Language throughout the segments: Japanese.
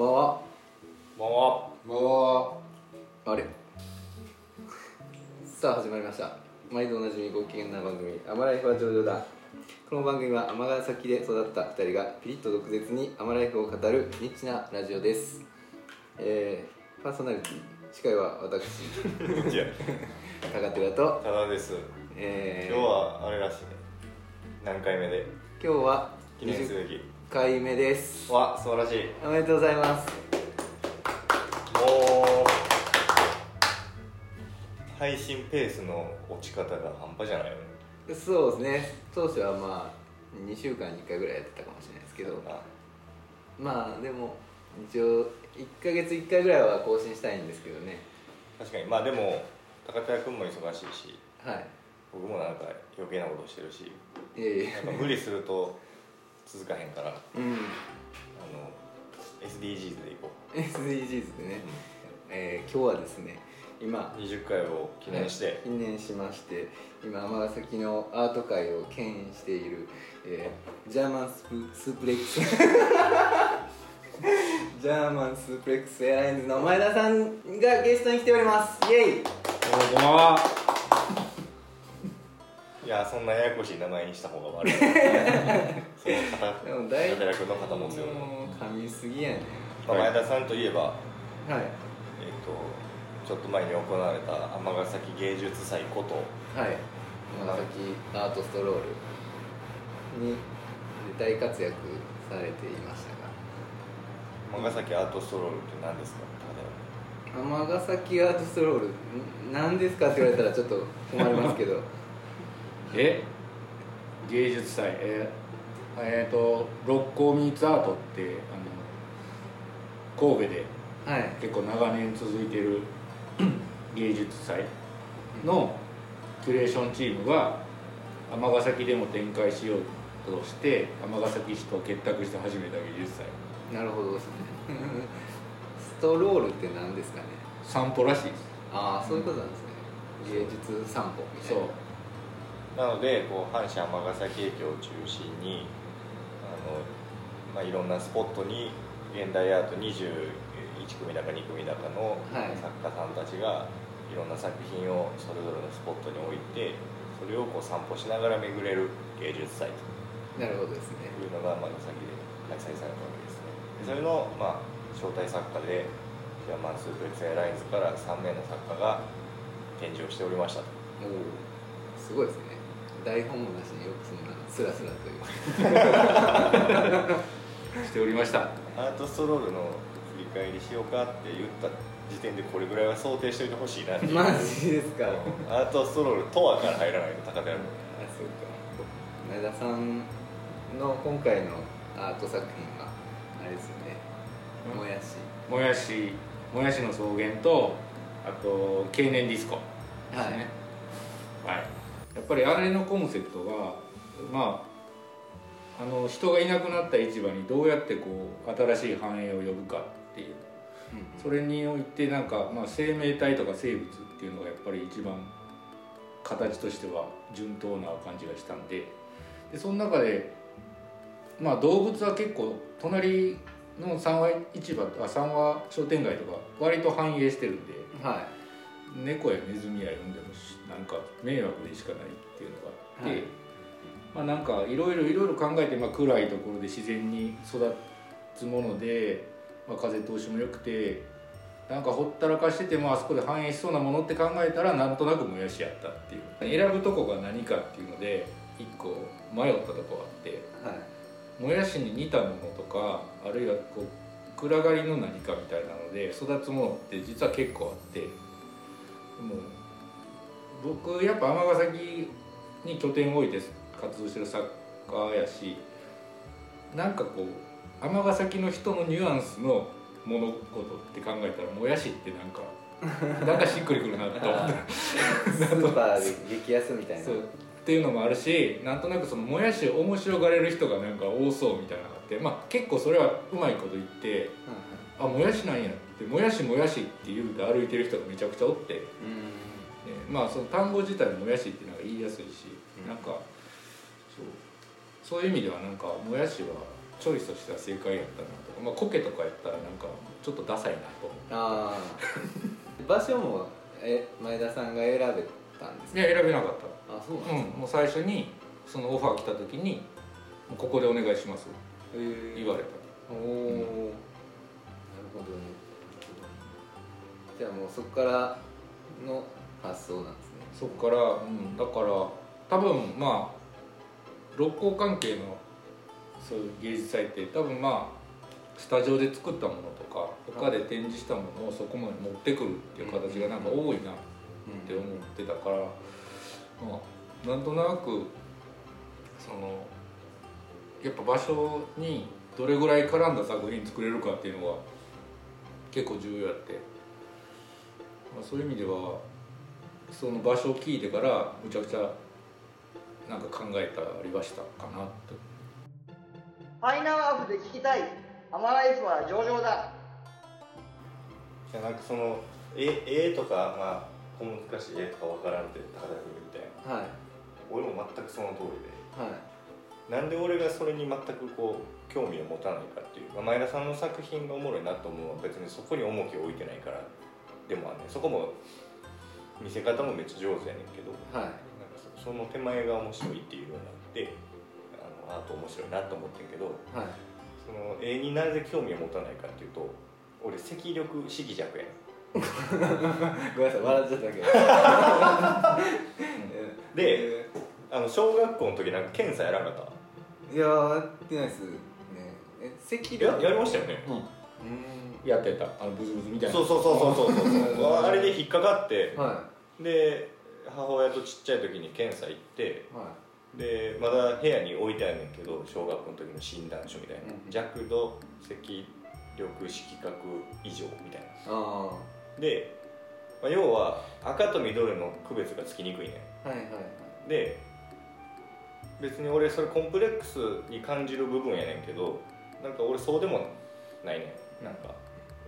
ばんはこんばんはまはあれ。さあ始まりました。毎度おなじみご機嫌な番組「アマライフは上々だ」この番組は尼崎で育った2人がピリッと毒舌にアマライフを語るニッチなラジオです。えー、パーソナリティ司会は私。いや。高寺と、ただです。えー、今日はあれらしいね。何回目で？今日は記念すべ20き回目です。わ素晴らしい。おめでとうございます。もう配信ペースの落ち方が半端じゃないよね。そうですね。当初はまあ2週間に1回ぐらいやってたかもしれないですけど。あ。まあでも一応1ヶ月1回ぐらいは更新したいんですけどね。確かに。まあでも高田君も忙しいし。はい。僕もなんか余計なことしてるし。いえいえ。なんか無理すると続かへんから。あうん。の SDGs でいこ SDGs でね、えー今日はですね今う20回を記念して、記念しまして今尼崎のアート界を牽引している、えージャーマンスプスープレックス。ジャーマンスープレックスエアラインズの前田さんがゲストに来ております。イエイ。こんばんは。いやそんなややこしい名前にした方が悪い。その方でも大高寺君の方もう噛みすぎやね。まあ前田さんといえば、はい。えっとちょっと前に行われた尼崎芸術祭ことはい。尼崎アートストロールに大活躍されていましたが。尼崎アートストロールって何ですか？尼崎アートストロールん何ですかって言われたらちょっと困りますけど え、芸術祭、え？ー、えーと六甲ミーツアートってあの神戸ではい。結構長年続いてる 芸術祭のキュレーションチームが尼崎でも展開しようとして尼崎市と結託して始めた芸術祭。なるほどですね。ストロールって何ですかね？散歩らしいです。ああそういうことなんですね。芸術散歩みたいそうななのでこう阪神尼崎駅を中心にあの、まあ、いろんなスポットに現代アート21組だか2組だかのはい。作家さんたちがいろんな作品をそれぞれのスポットに置いてそれをこう散歩しながら巡れる芸術祭と。なるほどですね。いうのが尼崎で開催されたわけですね。でそれの、まあ、招待作家でジャーマンスープレックスエアラインズから3名の作家が展示をしておりましたと。すごいですね台本もなしによくそんなスラスラというしておりました。アートストロールの振り返りしようかって言った時点でこれぐらいは想定しておいてほしいなってマジですか？アートストロールとはから入らないと高田君あそうか。前田さんの今回のアート作品はあれですよね。うん？もやし。もやし。もやしの草原とあと経年ディスコですね。はい、やっぱりあれのコンセプトがまああの人がいなくなった市場にどうやってこう新しい繁栄を呼ぶかっていう。それにおいてなんか、まあ、生命体とか生物っていうのがやっぱり一番形としては順当な感じがしたんで。でその中で、まあ、動物は結構隣の三和市場あ三和商店街とか割と繁栄してるんで。は猫やネズミや呼んでもしなんか迷惑でしかないっていうのがあって、はい。まあなんかいろいろいろいろ考えて、まあ、暗いところで自然に育つもので、まあ、風通しも良くてなんかほったらかしててもあそこで繁栄しそうなものって考えたらなんとなくもやしやったっていう。選ぶとこが何かっていうので一個迷ったとこがあっていはい。もやしに似たものとかあるいはこう暗がりの何かみたいなので育つものって実は結構あってでも僕やっぱ尼崎に拠点を置いて活動してる作家やしなんかこう尼崎の人のニュアンスの物事って考えたらもやしってなんか なんかしっくりくるなと思って スーパーで激安みたいな。そう。っていうのもあるしなんとなくそのもやしを面白がれる人がなんか多そうみたいなのがあってまあ結構それはうまいこと言ってあもやしなんやってもやしもやしって言うて歩いてる人がめちゃくちゃおって、ねうんまあその単語自体もやしっていうのが言いやすいし、うん。なんかそう。そういう意味ではなんかもやしはチョイスとしては正解やったなとか、まあ、コケとかやったらなんかちょっとダサいなと思ああ 場所もえ前田さんが選べたんですか？ういや選べなかっあそうた、なんですうん、もう最初にそのオファー来た時に「もうここでお願いします」えー。言われた。おお、なるほどね。じゃあもうそこからの発想なんですね。そこから、うん、だから多分まあ六甲関係のそういう芸術祭って多分まあスタジオで作ったものとか他で展示したものをそこまで持ってくるっていう形がなんか多いなって思ってたから、まあ、なんとなくそのやっぱ場所にどれぐらい絡んだ作品作れるかっていうのが結構重要やって、まあ、そういう意味ではその場所を聞いてからむちゃくちゃなんか考えたりはしたかなって。ファイナーアップで聞きたい。アマライフは上々だ。いやなんかその絵絵とかまあ小難しい絵とかわからんって高田君みたいな。はい。俺も全くその通りで。はい。なんで俺がそれに全くこう興味を持たないかっていう、まあ、前田さんの作品がおもろいなと思うのは別にそこに重きを置いてないからでもあんね。んそこも見せ方もめっちゃ上手やねんけどはい。なんかそその手前が面白いっていうようになってあのアート面白いなと思ってんけどはい。その絵になぜ興味を持たないかっていうと俺赤緑色弱やねん。ごめんなさい笑っちゃったけ。ど であの小学校の時なんか検査やらなかっいやーやってないですね。え赤た色ややりましたよね。うん。やってた。あのブツブツみたいな。そうそうそうそうそうそう。あれで引っかかってはで母親とちっちゃい時に検査行ってい。はでまだ部屋に置いてあるねんけど小学校の時の診断書みたいな、うん弱度赤緑色覚異常みたいいあなで、まあ、要は赤と緑の区別がつきにくいねいはいはい。んで別に俺それコンプレックスに感じる部分やねんけどなんか俺そうでもないねん。なんか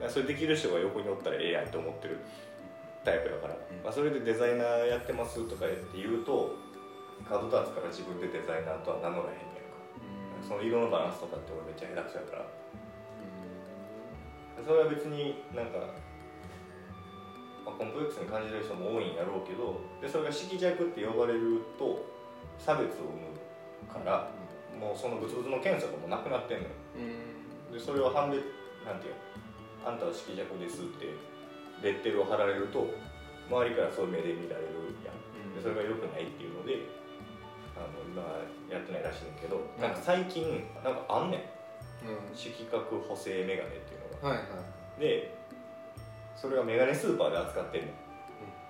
なん。かそれできる人が横におったらええやんって思ってるタイプだから、うん。まあ、それでデザイナーやってますとか言って言うと角立つから自分でデザイナーとは名乗らへんねやんか。その色のバランスとかって俺めっちゃ下手くそやから。それは別になんか、まあ、コンプレックスに感じる人も多いんやろうけどでそれが色弱って呼ばれると差別を生むからもうそのブツブツの検査がもうなくなってんのよ。うん。でそれを判別なんていうのあんたは色弱ですってレッテルを貼られると周りからそういう目で見られるやん。でそれが良くないっていうのであの今やってないらしいねんけどなんか最近なんかあんねん。うん。色覚補正メガネっていうのが。はいはい。でそれがメガネスーパーで扱ってんね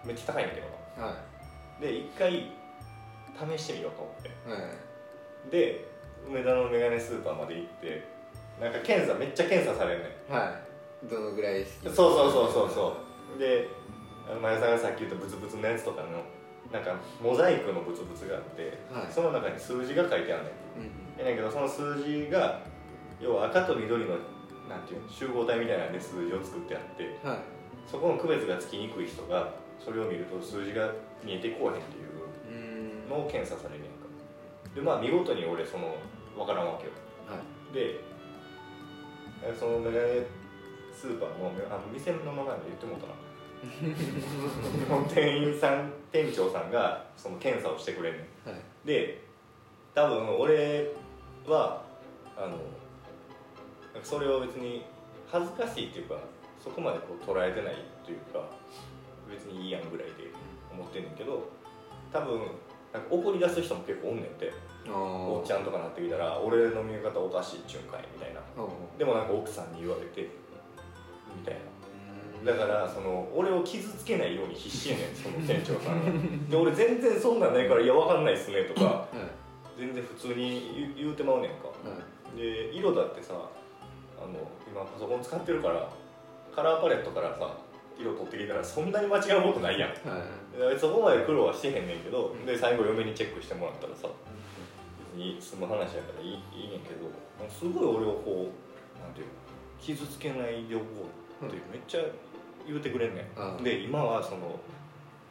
ん。めっちゃ高いんだけどはなで一回試してみようと思って。いはい。で梅田のメガネスーパーまで行ってなんか検査めっちゃ検査されんねん。はいどのぐらい好きそうそうそうそうそう。で前田さんがさっき言ったブツブツのやつとかのなんかモザイクのブツブツがあって、はい。その中に数字が書いてあるねん。うんやねんけどその数字が要は赤と緑のなんていうの集合体みたいなんで数字を作ってあってはい。そこの区別がつきにくい人がそれを見ると数字が見えてこうへんっていううん。のを検査されるやんか。でまあ見事に俺その分からんわけよ。はい。でえそのメガネスーパーのあの店の名前まで言ってもうたな店員さん店長さんがその検査をしてくれんねん。はい。で多分俺はあのそれを別に恥ずかしいっていうかそこまでこう捉えてないというか別にいいやんぐらいで思ってんねんけど多分なんか怒り出す人も結構おんねんて。あおっちゃんとかなってきたら俺の見え方おかしいっちゅうんかいみたいな。でもなんか奥さんに言われてみたいな。うだからその俺を傷つけないように必死やねん その店長さんがで俺全然そんなんないから「いやわかんないっすね」とかはい全然普通に言う言うてまうねんか。はいで色だってさあの今パソコン使ってるからカラーパレットからさ色取ってきたらそんなに間違うことないやん。はいでそこまで苦労はしてへんねんけどで最後嫁にチェックしてもらったらさ別に済む話やからいいいいねんけどすごい俺をこうなんていうの傷つけないでおこうってめっちゃ言うてくれんねあん。で今はその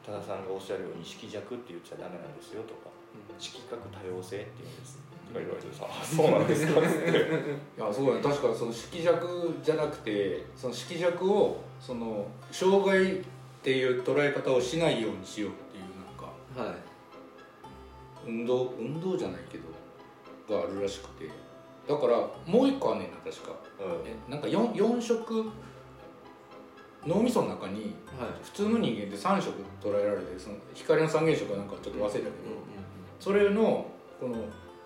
多田さんがおっしゃるように色弱って言っちゃダメなんですよとか色覚多様性って言うんです。とか言われてさ「そうなんですか」って。いやそうだね。確かその色弱じゃなくてその色弱をその障害っていう捉え方をしないようにしようっていうなんか。はい。運動運動じゃないけどがあるらしくて。だからもう一個あんねんな確か。うん。えなんか 4, 4色脳みその中にはい。普通の人間って3色捉えられてその光の三原色はなんかちょっと忘れたけど、うんそれのこの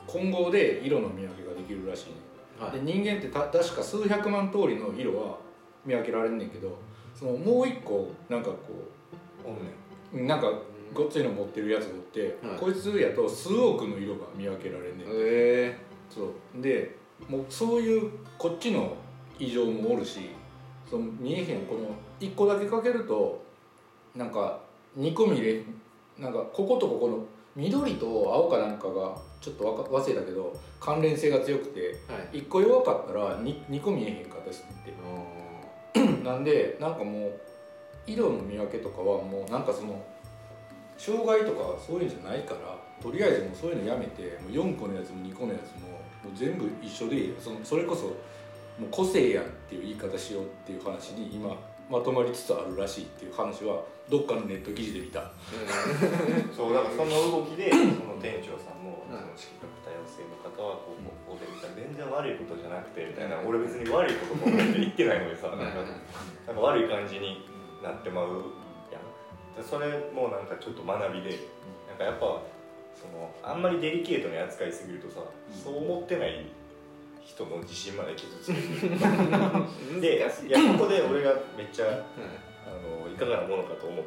混合で色の見分けができるらしいね、はい。で人間ってた確か数百万通りの色は見分けられんねんけどそのもう一個なんかこおんね。うなんかごっついの持ってるやつがおって、はい。こいつやと数億の色が見分けられんねん、え。そう。でもうそういうこっちの異常もおるしその見えへんこの1個だけかけるとなんか2個見れなんかこことここの緑と青かなんかがちょっとわか忘れたけど関連性が強くてー、はい。1個弱かったら 2, 2個見えへんかったりするって。なんでなんかもう色の見分けとかはもうなんかその障害とかそういうんじゃないからとりあえずもうそういうのやめてもう4個のやつも2個のやつももう全部一緒でいいよそのそれこそもう個性やんっていう言い方しようっていう話に今まとまりつつあるらしいっていう話はどっかのネット記事で見た。そうだからその動きで その店長さんも、はいその色覚多様性の方はこうこうこうでみた。いな全然悪いことじゃなくてみたいな俺別に悪いことと思って言ってないのにさなんかなんか悪い感じになってまうやん。でそれもなんかちょっと学びでなんかやっぱそのあんまりデリケートに扱いすぎるとさ、そう思ってない人の自信まで傷つける。でい。いやここで俺がめっちゃはい。あのいかがなものかと思っ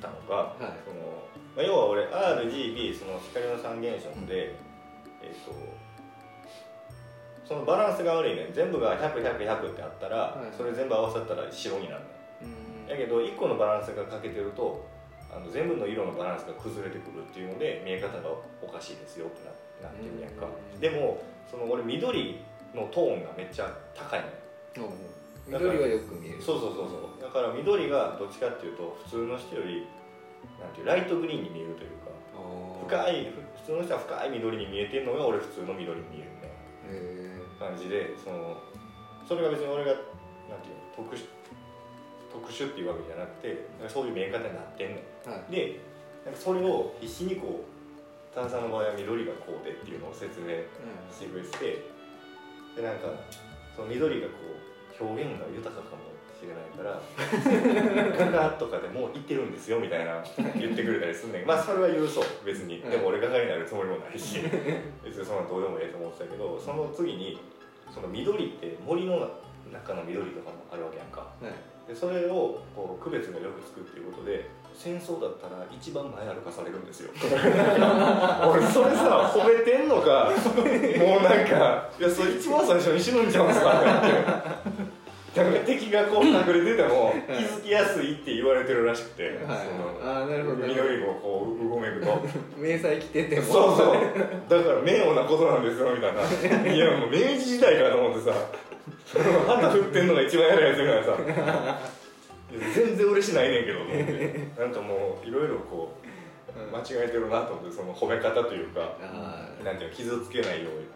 たのが、はい。そのまあ、要は俺 RGB その光の三原色で、えっ、とそのバランスが悪いね全部が100100100100ってあったら、はい。それ全部合わさったら白になるねうん。だけど1個のバランスが欠けてるとあの全部の色のバランスが崩れてくるっていうので見え方がおかしいですよってななってるんやんか。うん。でもその俺緑のトーンがめっちゃ高い。うん緑はよく見える。そうそうそうそう。だから緑がどっちかっていうと普通の人よりなんていうライトグリーンに見えるというかあ深い普通の人は深い緑に見えてるのが俺普通の緑に見えるみたいな感じでそのそれが別に俺がなんていうの特殊特殊っていうわけじゃなくてそういう見え方になってんねんーはい。でなんかそれを必死にこう炭酸の場合は緑がこうでっていうのを説明してくれてでなんかその緑がこう表現が豊かかもしれないから画家とかでもう言ってるんですよみたいな言ってくれたりすんねん。まあそれは許そう。別に。でも俺画家になるつもりもないし。別にそんなどうでもええと思ってたけどその次にその緑って森の中の緑とかもあるわけやんか。はい。でそれをこう区別がよくつくっていうことで戦争だったら一番前歩かされるんですよ。俺それさ褒めてんのか？もうなんかいやそれ一番最初に死ぬんちゃうんすか？って。なんか敵がこう隠れてても気づきやすいって言われてるらしくて、はい。そのああなるほど。緑をこううごめくと。迷彩着てても。そうそう。だから名誉なことなんですよみたいな。いやもう明治時代かと思ってさ。旗振ってんのが一番偉いやつみたいなさ全然嬉しないねんけどと思ってなんかもういろいろこううん。間違えてるなと思ってその褒め方というかあなんていうの傷つけないように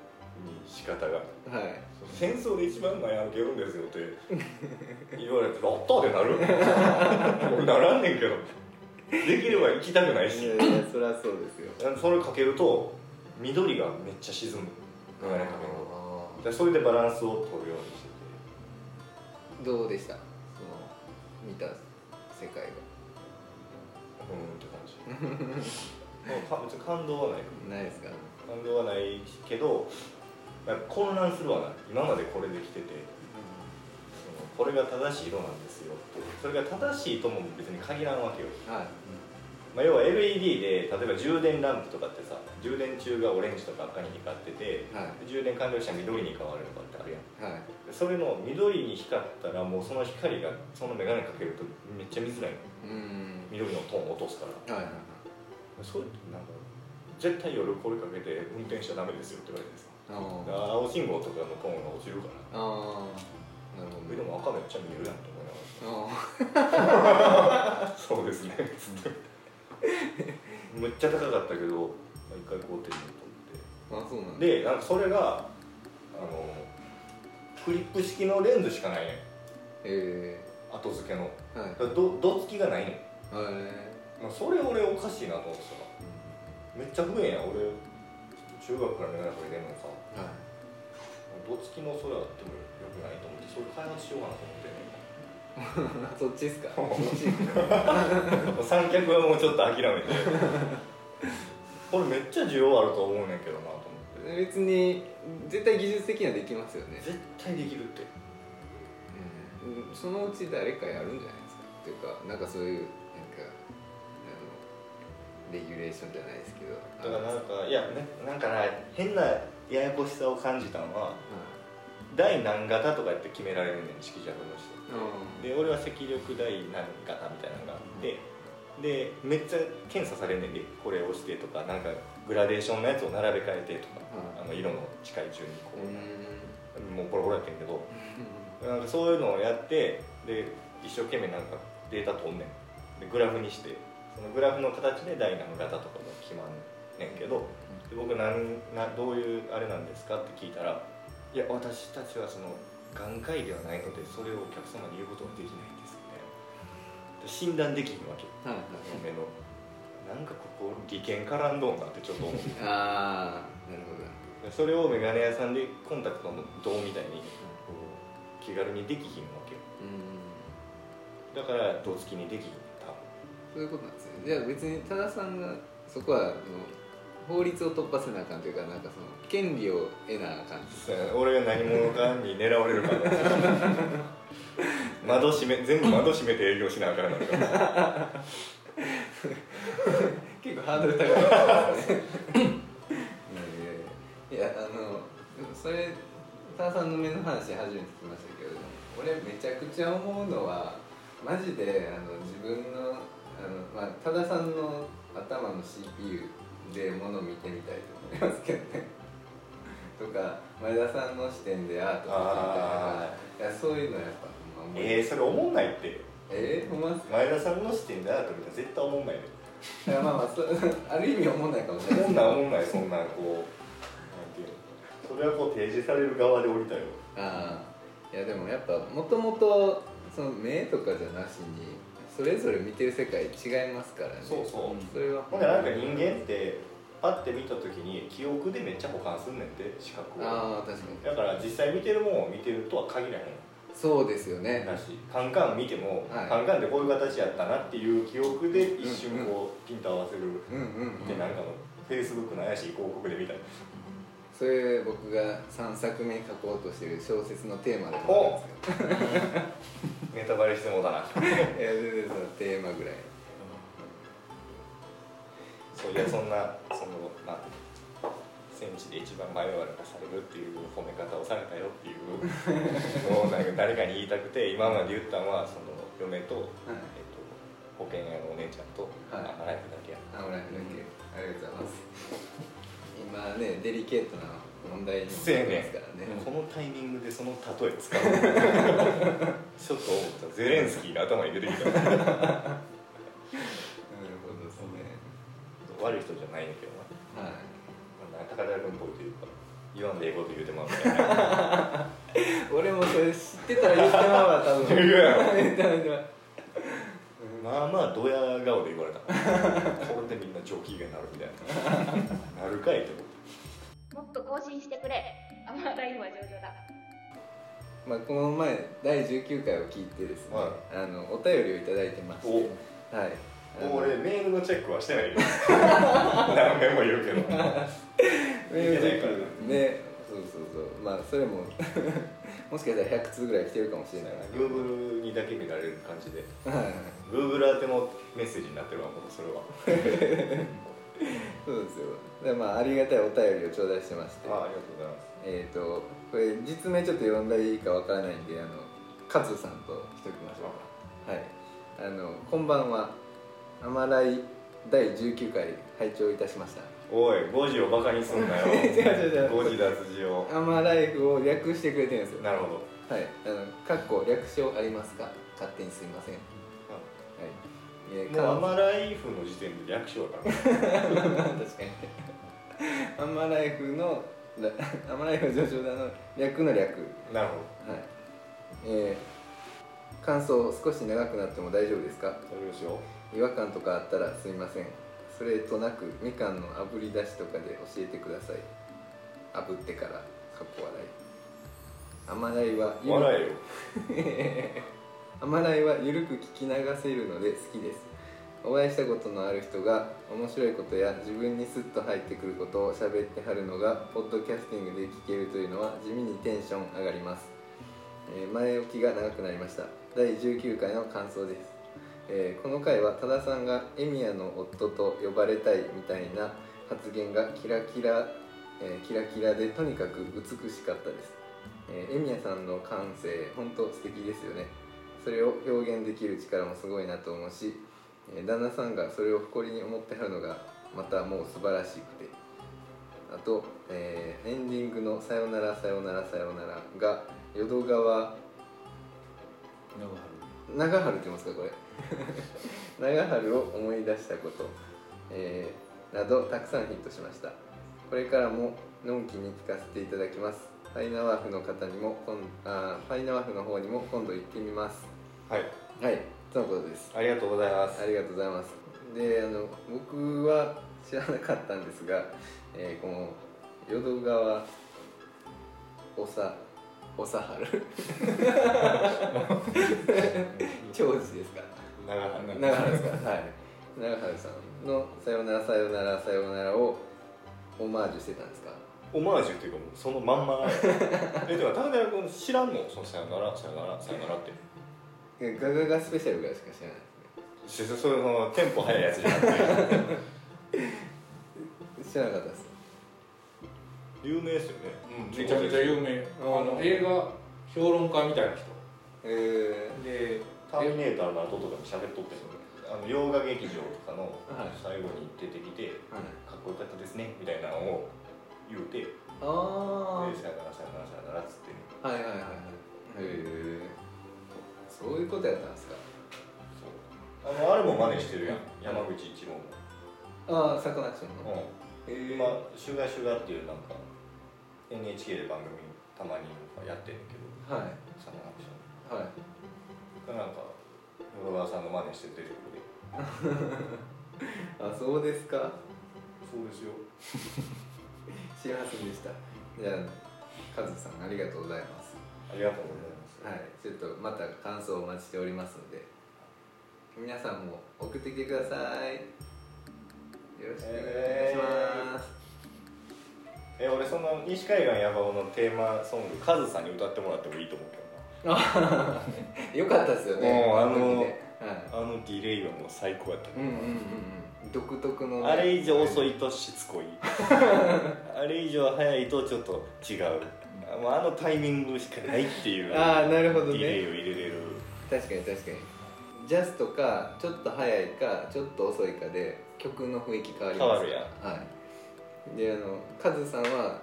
仕方が。あはい。戦争で一番前歩けるんですよって言われて「やった!」ってなる？ならんねんけど。できれば行きたくないし。いやいやそりゃそうですよ。それかけると緑がめっちゃ沈む眼鏡かけるとあでそれでバランスを取るようにしてて。ーどうでした？見た世界が。うんって感じ。別に感動はないないですか？感動はないけど混乱するわな。今までこれできてて。そのこれが正しい色なんですよって。それが正しいとも別に限らんわけよ、はいまあ、要は LED で例えば充電ランプとかってさ充電中がオレンジとか赤に光っててはい。充電完了したら緑に変わるとかってあるやん。はい。でそれの緑に光ったらもうその光がその眼鏡かけるとめっちゃ見づらいの。うん。緑のトーンを落とすから。はいはいそういうなんか絶対夜これかけて運転しちゃダメですよって言われてさ。青信号とかのトーンが落ちるから。あー。なるほえでも赤めっちゃ見えるやんと思いなどあがら そうですねつってめっちゃ高かったけど一回買うてみようと思って。あそうなんだ。でなんかそれがあのクリップ式のレンズしかないねん。え。後付けの。えはい。どどつきがないねん。えまあそれ俺おかしいなと思ってさ。めっちゃ不便や。俺中学から眼鏡かけてんのにさ。ー、はい。どつきのそれあってもよくないと思ってそれ開発しようかなと思って。ね そっちですか？三脚はもうちょっと諦めて。これめっちゃ需要あると思うねんけどなと思って。別に絶対技術的にはできますよね、絶対できるって。うん、そのうち誰かやるんじゃないですか？っていうかなんかそういうなんかレギュレーションじゃないですけど。だからなんかいやねなんかな変なややこしさを感じたのは第何型とかって決められるねん式尺の人うんで俺は赤力第何型みたいなのがあってでめっちゃ検査されんねんでこれを押してとかなんかグラデーションのやつを並べ替えてとか、うん。あの色の近い順にこう。う、ん。もうボロボロやってんけど。なんかそういうのをやってで一生懸命なんかデータ取んねん。でグラフにしてそのグラフの形で第何型とかが決まんねんけどで僕なんなどういうあれなんですかって聞いたらいや私たちはその眼科医ではないのでそれをお客様に言うことができないんですみたいなで診断できひんわけ。はいはい。目の。なんかここ利権絡んどんなってちょっと思う ああなるほど。でそれを眼鏡屋さんでコンタクトの銅みたいに気軽にできひんわけ。ようん。だから胴付きにできひん。多そういうことなんですねじゃあ別に多田さんがそこはあの法律を突破せなあかんというかなんかその権利を得なあかん分俺が何者かに狙われるか。ら 窓閉め全部窓閉めて営業しなあかんなるか。ら結構ハードル高い。ですねいやあのそれ多田さんの目の話初めて聞きましたけれども俺めちゃくちゃ思うのはマジであの自分のあの、まあ、多田さんの頭の CPU でものを見てみたいと思いますけどね。とか前田さんの視点でアートあとかいやそういうのやっぱほんま思いえー、それ思んないって。えー、ほんま前田さんの視点でアート見たら絶対思んないでいやまあまあそ ある意味思んないかもしれない思んない思んないそんなんこうなんていうの。それはこう提示される側で降りたよ。ああいやでもやっぱもともとその目とかじゃなしにそれぞれ見てる世界違いますからね。そうそう。それは。ほんでなんか人間ってパッて見た時に記憶でめっちゃ保管すんねんて視覚を。ああ確かに。だから実際見てるもんを見てるとは限らへん。そうですよね。だしカンカン見ても、はい。カンカンでこういう形やったなっていう記憶で一瞬こうピント合わせる。うん。うん、うん、でなんかのフェイスブックの怪しい広告で見たりそれ僕が3作目に書こうとしてる小説のテーマでもあるんです ネタバレしてもうだな。いや全然そのテーマぐらい。そういやそんなそのまあ戦地で一番前悪かされるっていう褒め方をされたよっていうのをなんか誰かに言いたくて今まで言ったのはその嫁と、はい。えっと、保険屋のお姉ちゃんと、はい。あライフだけやあ俺だけ、ありがとうございます今ねデリケートな問題にもなってますからね。このタイミングでその例え使う。のちょっと思った。ゼレンスキーが頭に出てきた。なるほどですね。悪い人じゃないんだけどな。はい。なんか高田君っぽいというか言わんでええこと言うてまうみたいな。俺もそれ知ってたら言ってまうわ多分。言うやろ まあまあドヤ顔で言われた。これでみんな上機嫌になるみたいな。なるかいってもっと更新してくれ。アマライフは上々だ。まあ、この前第19回を聞いてですね、はあのお便りをいただいてましてお。はい。俺メールのチェックはしてないよ。何遍も言うけど。メールチェックね。そうそうそう。まあそれも もしかしたら100通ぐらい来てるかもしれないですけど Google にだけ見られる感じで。はい Google 宛てのメッセージになってるわもうそれは。そうですよ。でまあありがたいお便りを頂戴してまして。あありがとうございます。えっ、とこれ実名ちょっと読んだらいいかわからないんであのカズさんとしときましょうはい。あのこんばんは「アマライ第19回拝聴いたしました」おい5時をバカにすんなよ。違う違う違う。5時脱字を。アマライフを略してくれてるんですよ。なるほど。はい。あのかっこ略称ありますか？勝手にすいません。はい。えーもうアマライフの時点で略称だから。確かに。アマライフのらアマライフ上昇だの略の略。なるほはい。えー、感想少し長くなっても大丈夫ですか？どそれをしよ。違和感とかあったらすみませんそれとなくみかんの炙り出しとかで教えてください。炙ってからかっこ笑い。甘鯛はう笑えよ。甘鯛はゆるく聞き流せるので好きです。お会いしたことのある人が面白いことや自分にスッと入ってくることを喋ってはるのがポッドキャスティングで聞けるというのは地味にテンション上がります、えー前置きが長くなりました。第19回の感想です、えーこの回は多田さんがエミヤの夫と呼ばれたいみたいな発言がキラキラ、えーキラキラでとにかく美しかったです、えーエミヤさんの感性本当素敵ですよね。それを表現できる力もすごいなと思うし、えー旦那さんがそれを誇りに思ってはるのがまたもう素晴らしくて。あと、えーエンディングの「さよならさよならさよなら」が淀川長春って言いますかこれ 長春を思い出したこと、えーなどたくさんヒットしました。これからものんきに聞かせていただきます。ファイナワーフの方にも今あーファイナワーフの方にも今度行ってみます。はい。はいとのことです。ありがとうございます。ありがとうございます。であの僕は知らなかったんですが、えーこの淀川おさおさはる長寿ですか？長原長原ですかはい長原さんの「さよならさよならさよなら」をオマージュしてたんですか？オマージュっていうかもうそのまんま。えでも高田君知らんのそのさよならさよならさよならって。えガガガスペシャルぐらいしか知らない。です。ねしそのテンポ速いやつじゃなくて知らなかったです。有名です。よね、うん。めちゃめちゃ有名。あの映画評論家みたいな人。えでターミネーターの後とかに喋っとってあの洋画劇場とかのはい。最後に出てきて、ー、はい。かっこよかったですねみたいなのを言うてであさよならさよならさよならっつってあはいはいはいはい。へえそういうことやったんですか。そう。あのあれも真似してるやん。山口一郎も、ああサカナクションの。うん、へえ今「シュガーシュガー」っていうなんか NHK で番組たまにやってんねんけど。はい。サカナクションはい。がなんか淀川さんの真似して出てくる。で あそうですか？そうですよ。知りませんでした。じゃあカズさんありがとうございます。ありがとうございます。はいちょっとまた感想をお待ちしておりますので。皆さんも送ってきてください。よろしくお願いします、え俺その西海岸ヤバオのテーマソングカズさんに歌ってもらってもいいと思うけど。な よかったですよね。もうあのあのディレイはもう最高やった。うんうんうん。うん独特のね、あれ以上遅いいとしつこい。あれ以上早いとちょっと違う。あのタイミングしかないっていう あーなるほどね。ディレイを入れれる。確かに確かに。ジャストかちょっと早いかちょっと遅いかで曲の雰囲気変わります。変わるやん。はい。であのカズさんは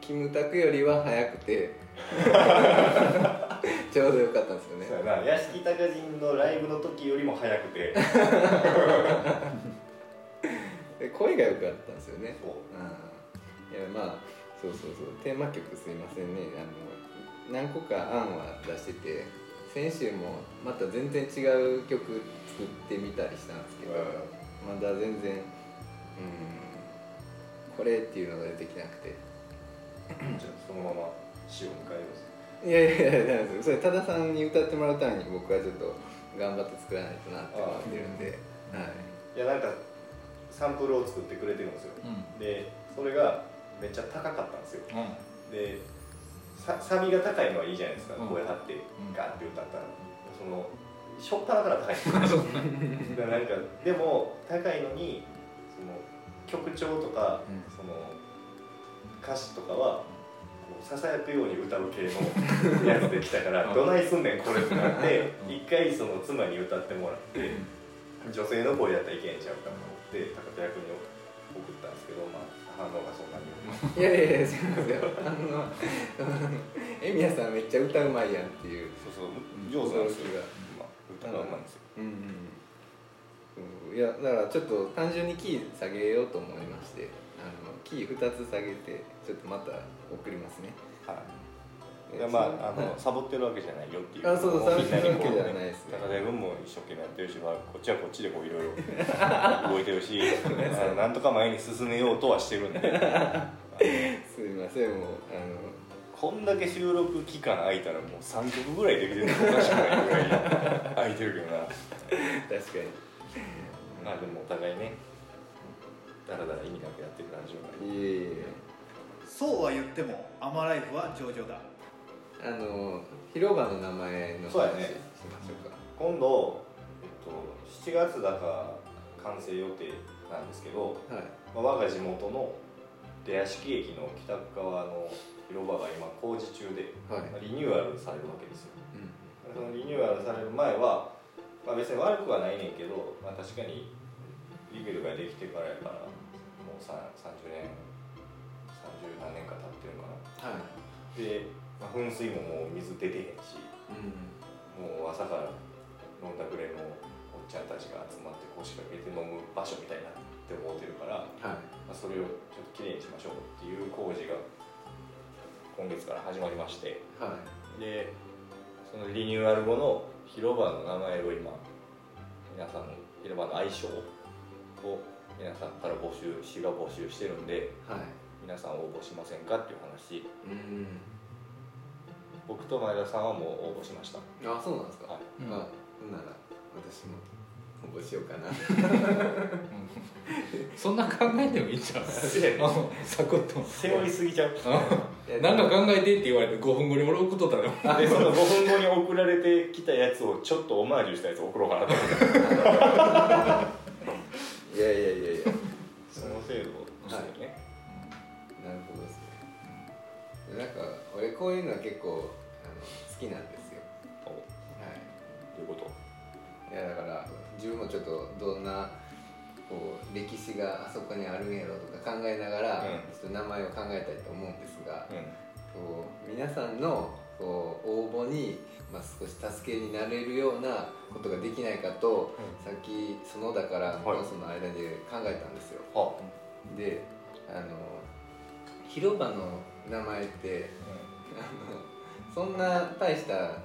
キムタクよりは早くて ちょうどよかったんですよね。そうやな屋敷隆人のライブの時よりも早くて。で声が良かったんですよね。そう。うん。いやまあそうそうそう。テーマ曲すいませんね。あの何個か案は出してて先週もまた全然違う曲作ってみたりしたんですけど、まだ全然うんこれっていうのが出てきなくて。じゃあそのまま死を迎えますいやいやいやそれ多田さんに歌ってもらうために僕はちょっと頑張って作らないとなって思ってるんで。はい。いやなんかサンプルを作ってくれてるんですよ。うん。でそれがめっちゃ高かったんですよ。うん。でさサビが高いのはいいじゃないですか、うん。声張ってん。ガーって歌ったら。そのしょっぱなから高いんですよ。だからなんかでも高いのにその曲調とか、うん。その歌詞とかはささやくように歌う系のやつできたからうん どないすんねんこれってなって一回その妻に歌ってもらって女性の声やったらいけんちゃうかと思って高田役に送ったんですけど、まあ、反応がそんなに。いやいやいや違いますよあのエミヤさんめっちゃ歌うまいやんっていう。そうそう上手なんですよまあ、歌がうまいんですよ。うんうんうん。いやだからちょっと単純にキー下げようと思いましてのキー2つ下げてちょっとまた送りますね。はい。いやまああの、サボってるわけじゃない。よっていうあそうそうもみんなにサボってるわけじゃないです。ね。高田君も一生懸命やってるし、まあ、こっちはこっちでこういろいろ 動いてるしあのなんとか前に進めようとはしてるんで。すみませんもうあのこんだけ収録期間空いたらもう3曲ぐらいできてるのおかしくないぐらい空いてるけどな。確かに。まあでもお互いねだらだら意味なくやってるラジオがいえいえそうは言ってもアマライフは上々だ。あの広場の名前の話そうやねしましょうか。今度、えっと、7月だか完成予定なんですけど、はい。まあ、我が地元の出屋敷駅の北側の広場が今工事中で、はい。まあリニューアルされるわけですよ。うん。そのリニューアルされる前は、まあ、別に悪くはないねんけど、まあ、確かにリベルができてからやからもうさ30年30何年か経ってるのかな。はい。で、まあ、噴水ももう水出てへんしうん。もう朝から飲んだくれのおっちゃんたちが集まって腰掛けて飲む場所みたいになって思ってるから、はい。まあ、それをちょっときれいにしましょうっていう工事が今月から始まりまして。はい。でそのリニューアル後の広場の名前を今皆さんの広場の愛称を皆さんから募集市が募集してるんではい皆さん応募しませんかっていう話。うん。僕と前田さんはもう応募しました。あそうなんですか、はい。うん。あほんなら私も応募しようかな。そんな考えてもいいんちゃう？サクッと背負いすぎちゃう。なんか考えてって言われて5分後に俺送っとったら でその5分後に送られてきたやつをちょっとオマージュしたやつを送ろうかなと思って。いやいやいやいや。その制度を。してね、なるほどですね。なんか俺こういうのは結構あの好きなんですよ。お。どはういうこと？いいやだから自分もちょっとどんなこう歴史があそこにあるんやろとか考えながら、うん。ちょっと名前を考えたいと思うんですが、うん。こう皆さんのこう応募に、まあ、少し助けになれるようなことができないかと、さっき園田からはい。その間で考えたんですよ、はであの広場の名前ってあのそんな大した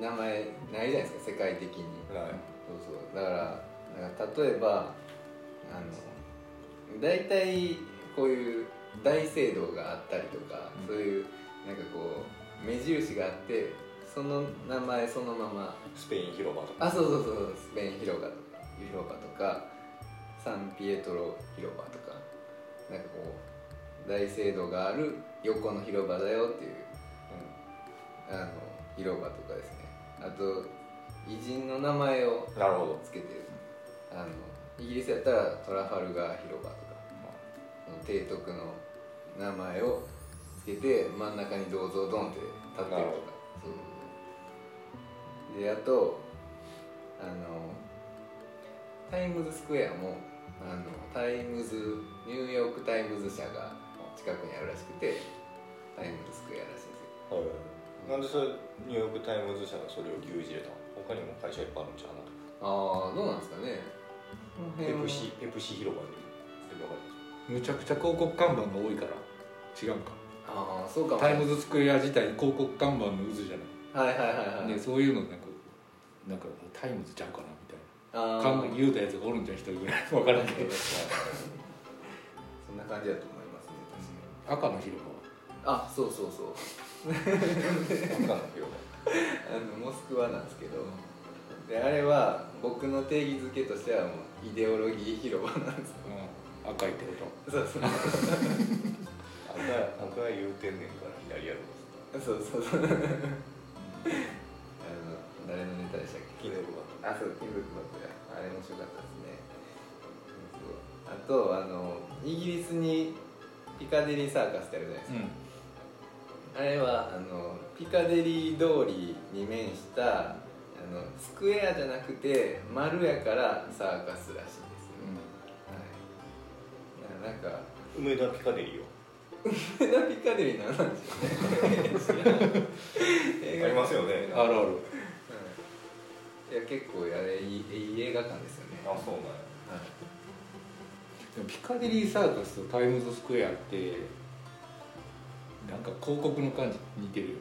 名前ないじゃないですか世界的に。ない。そうそう。だからなんか例えばあの大体こういう大聖堂があったりとか、そういうなんかこう目印があってその名前そのまま。スペイン広場とか。あそうそうそうスペイン広場とか広場とかサンピエトロ広場とかなんかこう大聖堂がある横の広場だよっていうあの広場とかですね。あと偉人の名前をなるほど。つけてるあのイギリスやったらトラファルガー広場とかその提督の名前をつけて真ん中に銅像ドンって立ってるとかそうであとあのタイムズスクエアもあのタイムズニューヨーク・タイムズ社が近くにあるらしくてタイムズスクエアらしいんですよ。はいなんでそれニューヨーク・タイムズ社がそれを牛耳れたの？他にも会社いっぱいあるんちゃうの？ああどうなんですかね。ペプシペプシ広場に。広場にむちゃくちゃ広告看板が多いから。違うか。ああそうかもタイムズスクエア自体広告看板の渦じゃない。はいはいはいはい。でそういうのなんかなんかタイムズちゃうかなみたいな。言うたやつがおるんじゃん一人ぐらい。分からんけど。そんな感じだと思いますね確かに赤の広場。はあそうそうそう。赤の広あのモスクワなんですけど。であれは僕の定義づけとしてはもうイデオロギー広場なんですよ。うん。赤いってこと？そうそう。場赤赤言うてんねんから左やろそうそうそう。あの誰のネタでしたっけ？キネルあそう金属バッグや。あれ面白かったですね。そう。あとあのイギリスにピカデリーサーカスってあるじゃないですか、あれはあのピカデリー通りに面したあのスクエアじゃなくて丸やからサーカスらしいです。よ、はい、なんか梅田ピカデリーよ梅田ピカデリーなんなんでしょうねありますよね。あるある。うんいや結構あれいいいい映画館ですよね。あそうなんや。はいでもピカデリーサーカスとタイムズスクエアってなんか広告の感じ似てるよ。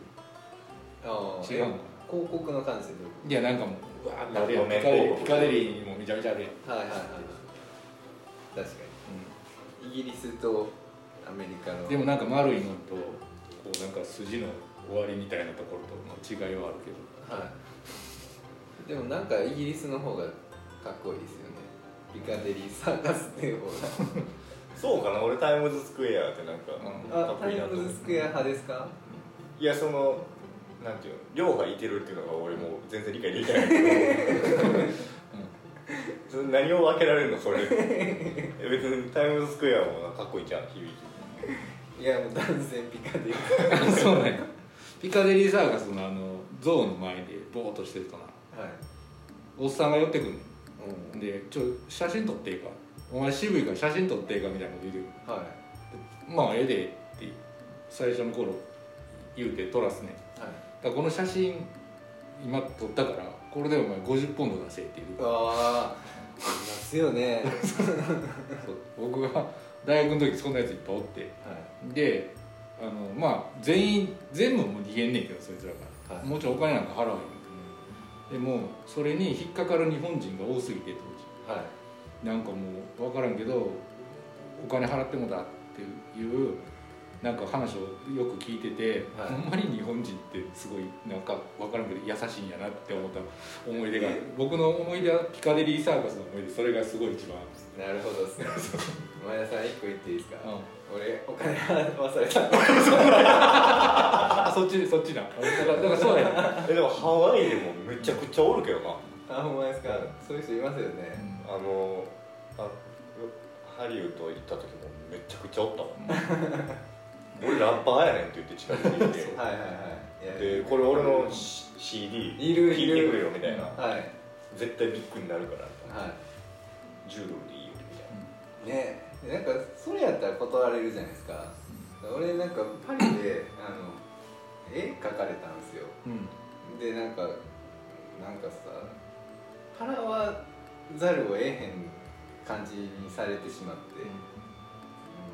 あー違うの？か広告の感じでいやなんかもううわーってあるピカデリーピカデリーにもめちゃめちゃあるやん、はいはいはい確かに。イギリスとアメリカの。でもなんか丸いのとこうなんか筋の終わりみたいなところとの違いはあるけど。はい。でもなんかイギリスの方がかっこいいですよねピカデリーサーカスっていう方がそうかな？俺タイムズスクエアってなんか、うん。かあタイっこいいなと思うムズスクエア派ですか？いやそのなんていうの？両派いてるっていうのが俺もう全然理解できない。けどそれ何を分けられるの？それ。別にタイムズスクエアもかっこいいじゃん響き。いやもう断然ピカデリーそうなんやピカデリーサーカスのあの象の前でボーっとしてるとな。はい。おっさんが寄ってくんねうん。で「ちょ写真撮っていいか。お前渋いから写真撮っていいか」みたいなこと言う。てはい。まあええで」って最初の頃言うて撮らすねはい。だこの写真今撮ったからこれでお前50ポンド出せって言う。ああいますよね。そう。僕が大学の時そんなやついっぱいおって。はい。であのまあ全員全部もう逃げんねんけどそいつらから、はい。もちろんお金なんか払わへんでもそれに引っかかる日本人が多すぎて当はい。時なんかもう分からんけどお金払ってもだっていうなんか話をよく聞いてて、はい。ほんまに日本人ってすごいなんか分からんけど優しいんやなって思った思い出が。僕の思い出はピカデリーサーカスの思い出それがすごい一番なるほどですね。前田さん一個言っていいですか、うん俺お金払わされた。あ そっちそっちなだからだからそうえでもハワイでもめちゃくちゃおるけどな。あほんまですか。そういう人いますよね、あのあハリウッド行った時もめちゃくちゃおったもん。俺ラッパーやねんって言って近づいて。き てはいはい。はいでこれ俺の C- CD いるいる。聞いてくれよみたいな。はい。絶対ビッグになるから。は10ドルでいいよみたいな。いねなんかそれやったら断れるじゃないですか。俺なんかパリであの絵描かれたんですよ。うん。でなんかなんかさ払わざるを得へん感じにされてしまって、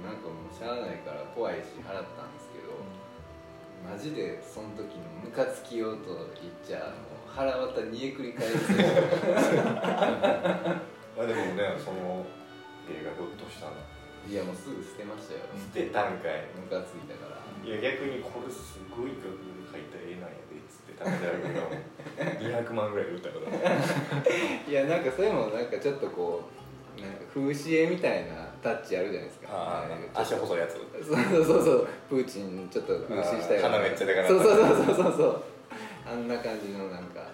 なんかもうしゃあないから怖いし払ったんですけど、マジでその時のムカつきようと言っちゃもう腹渡煮えくり返す。ま あでもねその映画ひょっとしたらいやもうすぐ捨てましたよ。捨てたんかい。ムカついたから。いや逆にこれすごい額で描いた絵なんやでっつって高田君が200万ぐらいで売ったから いやなんかそれもなんかちょっとこうなんか風刺絵みたいなタッチあるじゃないですか。ああ足細いやつ。そうそうそうそう。プーチンちょっと風刺したようなあー鼻めっちゃでかなそうそうそうそうそうそう。あんな感じのなんか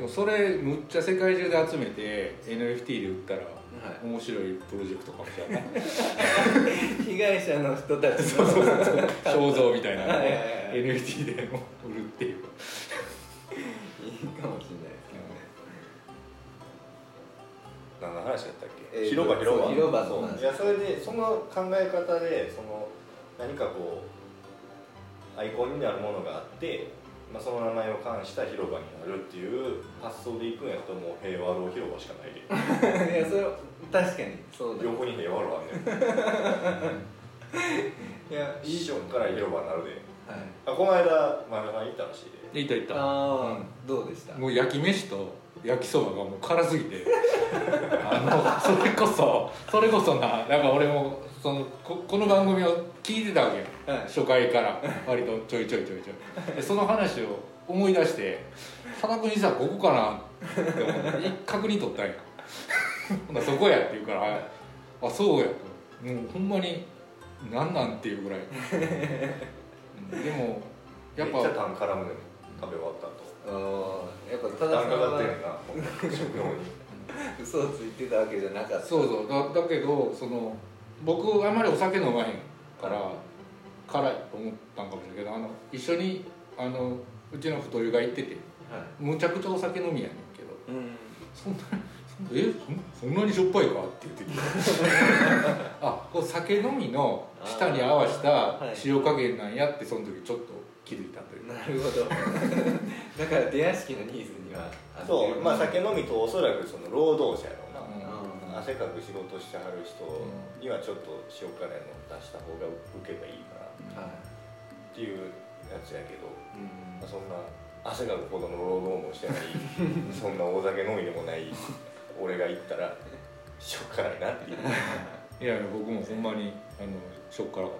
でもそれむっちゃ世界中で集めて NFT で売ったらはい。面白いプロジェクトかもしれない。被害者の人たちの肖像みたいなのを NFT でも売るっていう。いいかもしれないですけどね。何の話だったっけ、えーと広場広場。そう広場のそう話。いやそれでその考え方でその何かこうアイコンになるものがあって、まあ、その名前を冠した広場になるっていう発想でいくんやったらもう平和楼広場しかないで。いやそれ確かにそうだ横に平和楼あんね。ん いや一緒から広場になるで。はい。あこの間前田さん行ったらしいで。でいったいった。ああ、どうでした？もう焼き飯と焼きそばがもう辛すぎて。あのそれこそそれこそななんか俺もそのここの番組を聞いてたわけよ、はい。初回から。割とちょいちょいちょいちょい。でその話を思い出して佐田君にさここかなって思って一確認取ったんや。ほんならそこやって言うからああそうやと。もうほんまになんなんっていうぐらい、うん。でもやっめっちゃぱタン絡むねん食べ終わった後あーやっぱただタンかかって ん。食堂に。嘘をついてたわけじゃなかった。そうそう。だだけどその僕あんまりお酒飲まへんから辛いと思ったんかもしれんけどあの一緒にあのうちの太湯が行っててはむちゃくちゃお酒飲みやねんけどいうん。そんなそんなえそんそんなにしょっぱいか？って言ってきて。あこう酒飲みの舌に合わせたはい。塩加減なんやってその時ちょっと気づいたという。なるほど。だから出屋敷のニーズにはそうまあ酒飲みとおそらくその労働者汗かく仕事してはる人にはちょっと塩辛いの出した方が受けがいいかな。はい。っていうやつやけど、うん。まあ、そんな汗かくほどの労働もしてない。そんな大酒飲みでもない俺が言ったら塩辛いなっていう。いやいや僕もほんまにあのショック辛かっ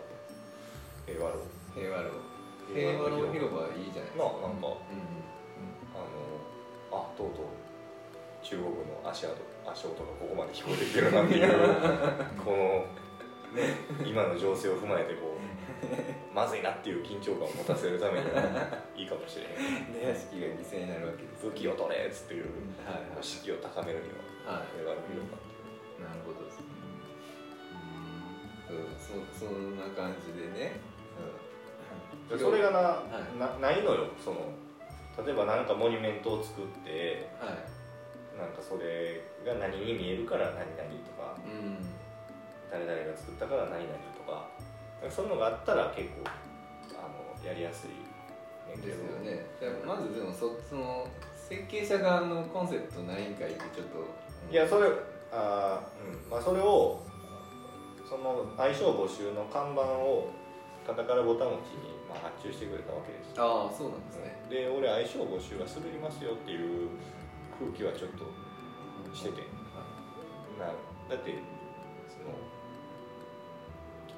平和論平和路平和路広場いいじゃないですか。ななんか。うん。あのあとうとう中国の足跡足音がここまで聞こえてきてるなってい。うこの、ね、今の情勢を踏まえてこうまずいなっていう緊張感を持たせるためにはいいかもしれへん出屋敷が犠牲になるわけです武器を取れっつっていうはいはい士気を高めるにははい。平和の広場っていうなるほどですねうんそそんな感じでねでそれがな,、はいなないのよ。その例えば何かモニュメントを作ってはい。なんかそれが何に見えるから何々とかうん誰々が作ったから何々とかそういうのがあったら結構あのやりやすいですよね。まずでもそその設計者側のコンセプトないんかいってちょっと。いやそれあー、うん。まあ、それをその相性募集の看板をカタカナボタン持ちに、まあ、発注してくれたわけです。ああそうなんですね。で俺相性募集は滑りますよっていう空気はちょっとしてて。なだってその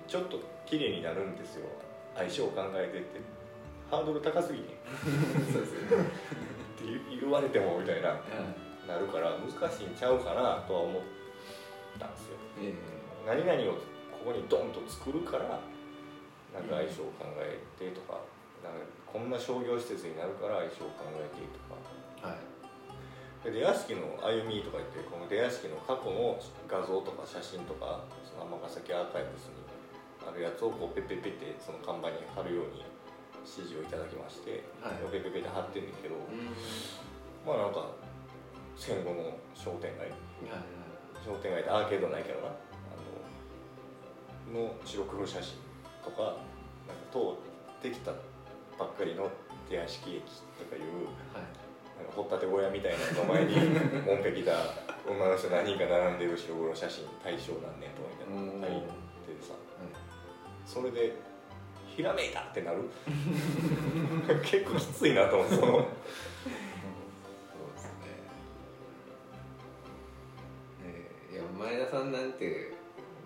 ちょっと綺麗になるんですよ。相性を考えてって。ハードル高すぎね そうですよね。って言言われてもみたいな。なるから難しいんちゃうかなとは思ったんですよ。え何々をここにドンと作るからなんか相性を考えてとかなんかこんな商業施設になるから相性を考えてとか。えはい。で出屋敷の歩みとか言ってこの出屋敷の過去の画像とか写真とかその尼崎アーカイブスにあるやつをこうペッペッペってその看板に貼るように指示をいただきまして、はい。ペッペッペって貼ってんねんけど、うん。まあなんか戦後の商店街。はい商店街でアーケードないけどな。あのの白黒写真とかなんか通ってきたばっかりの出屋敷駅とかいうはい掘ったて小屋みたいなの前にもんぺきた女の人何人か並んでる白黒写真大正何年とかみたいなのが入っててさ。それでひらめいたってなる？結構きついなと思ってその。そうですね。ええいや前田さんなんて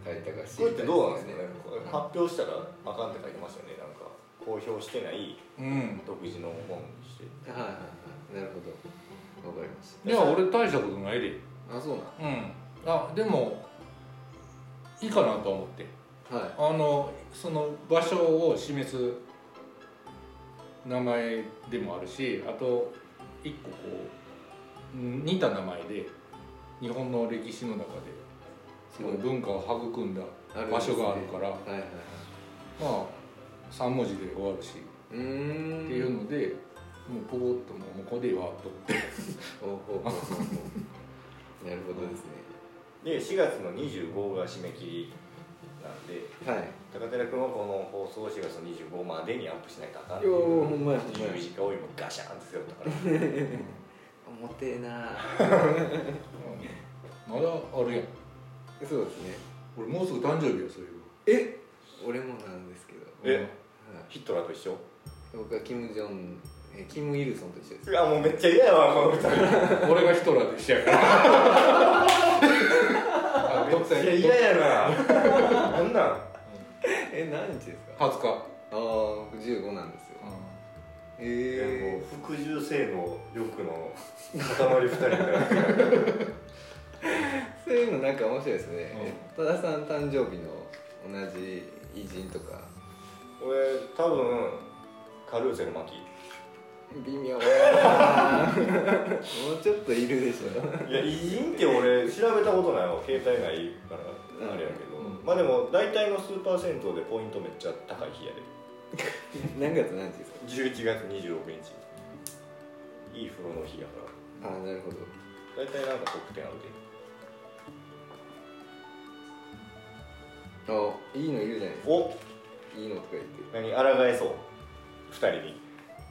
書いたか知これってどうなんですかね？発表したらあかんって書いてましたよね。なんか公表してないうん。独自の本にして。はいはいはいなるほど。わかりましいや俺大したことないで。たあそうなん？うん。あでもいいかなと思って。はい。あのその場所を示す名前でもあるしあと一個こううん似た名前で日本の歴史の中ですごい文化を育んだ場所があるからはいはいはい。まあ3文字で終わるし。っていうのでもうポコッともうここでいいわと思って。なるほどですね。で4月の25が締め切りなんではい。高寺君はこの放送を4月の25までにアップしないとあかんいやほんまやほんまや十字架を今ガシャンって背負ったから重てえな。まだあるやん。そうですね。俺もうすぐ誕生日やそういうえ？俺もなんですけど。え？はい。ヒットラーと一緒？僕はキム・ジョンえキム・イルソンと一緒です。いやもうめっちゃ嫌やわこの二人。俺がヒトラーと一緒やから。いや？嫌やな。なんなん？え何日ですか？20日。ああ僕15なんですよ。いやえもう服従性の欲の塊二人みたいな。そういうのなんか面白いですね、戸田さん誕生日の同じ偉人とか。俺多分カルーセル巻微妙。もうちょっといるでしょいや偉人って俺調べたことないわ携帯ないいからあれやけど、うんまあでも大体のスーパー銭湯でポイントめっちゃ高い日やで何月何日ですか11月26日いい風呂の日やからああなるほど大体なんか特典あるであいいのいるじゃないですかおいいのとか言って何抗えそう二人に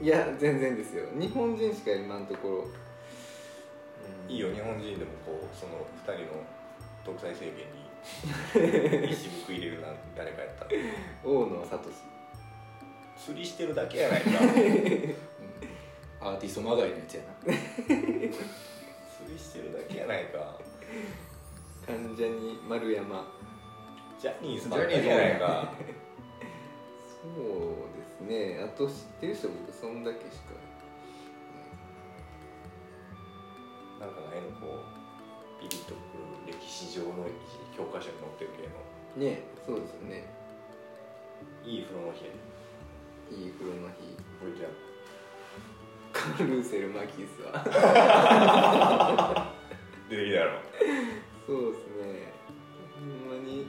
いや全然ですよ。日本人しか今のところ、うん。いいよ日本人でもこうその二人の独裁政権に一報いれるな誰かやったら 大野聡釣りしてるだけやないか。アーティストまがいのやつやな。釣りしてるだけやないか。関ジャニ丸山。ジャニーズばっかりやないか。そうねあと知ってる人僕そんだけしか。なんかないのこうピリッとくる歴史上の教科書に載ってる系の。ねそうですよね。いい風呂の日やいい風呂の日。覚えてやるカルーセルマキスは。出てきたやろ。そうですね。ほんまに。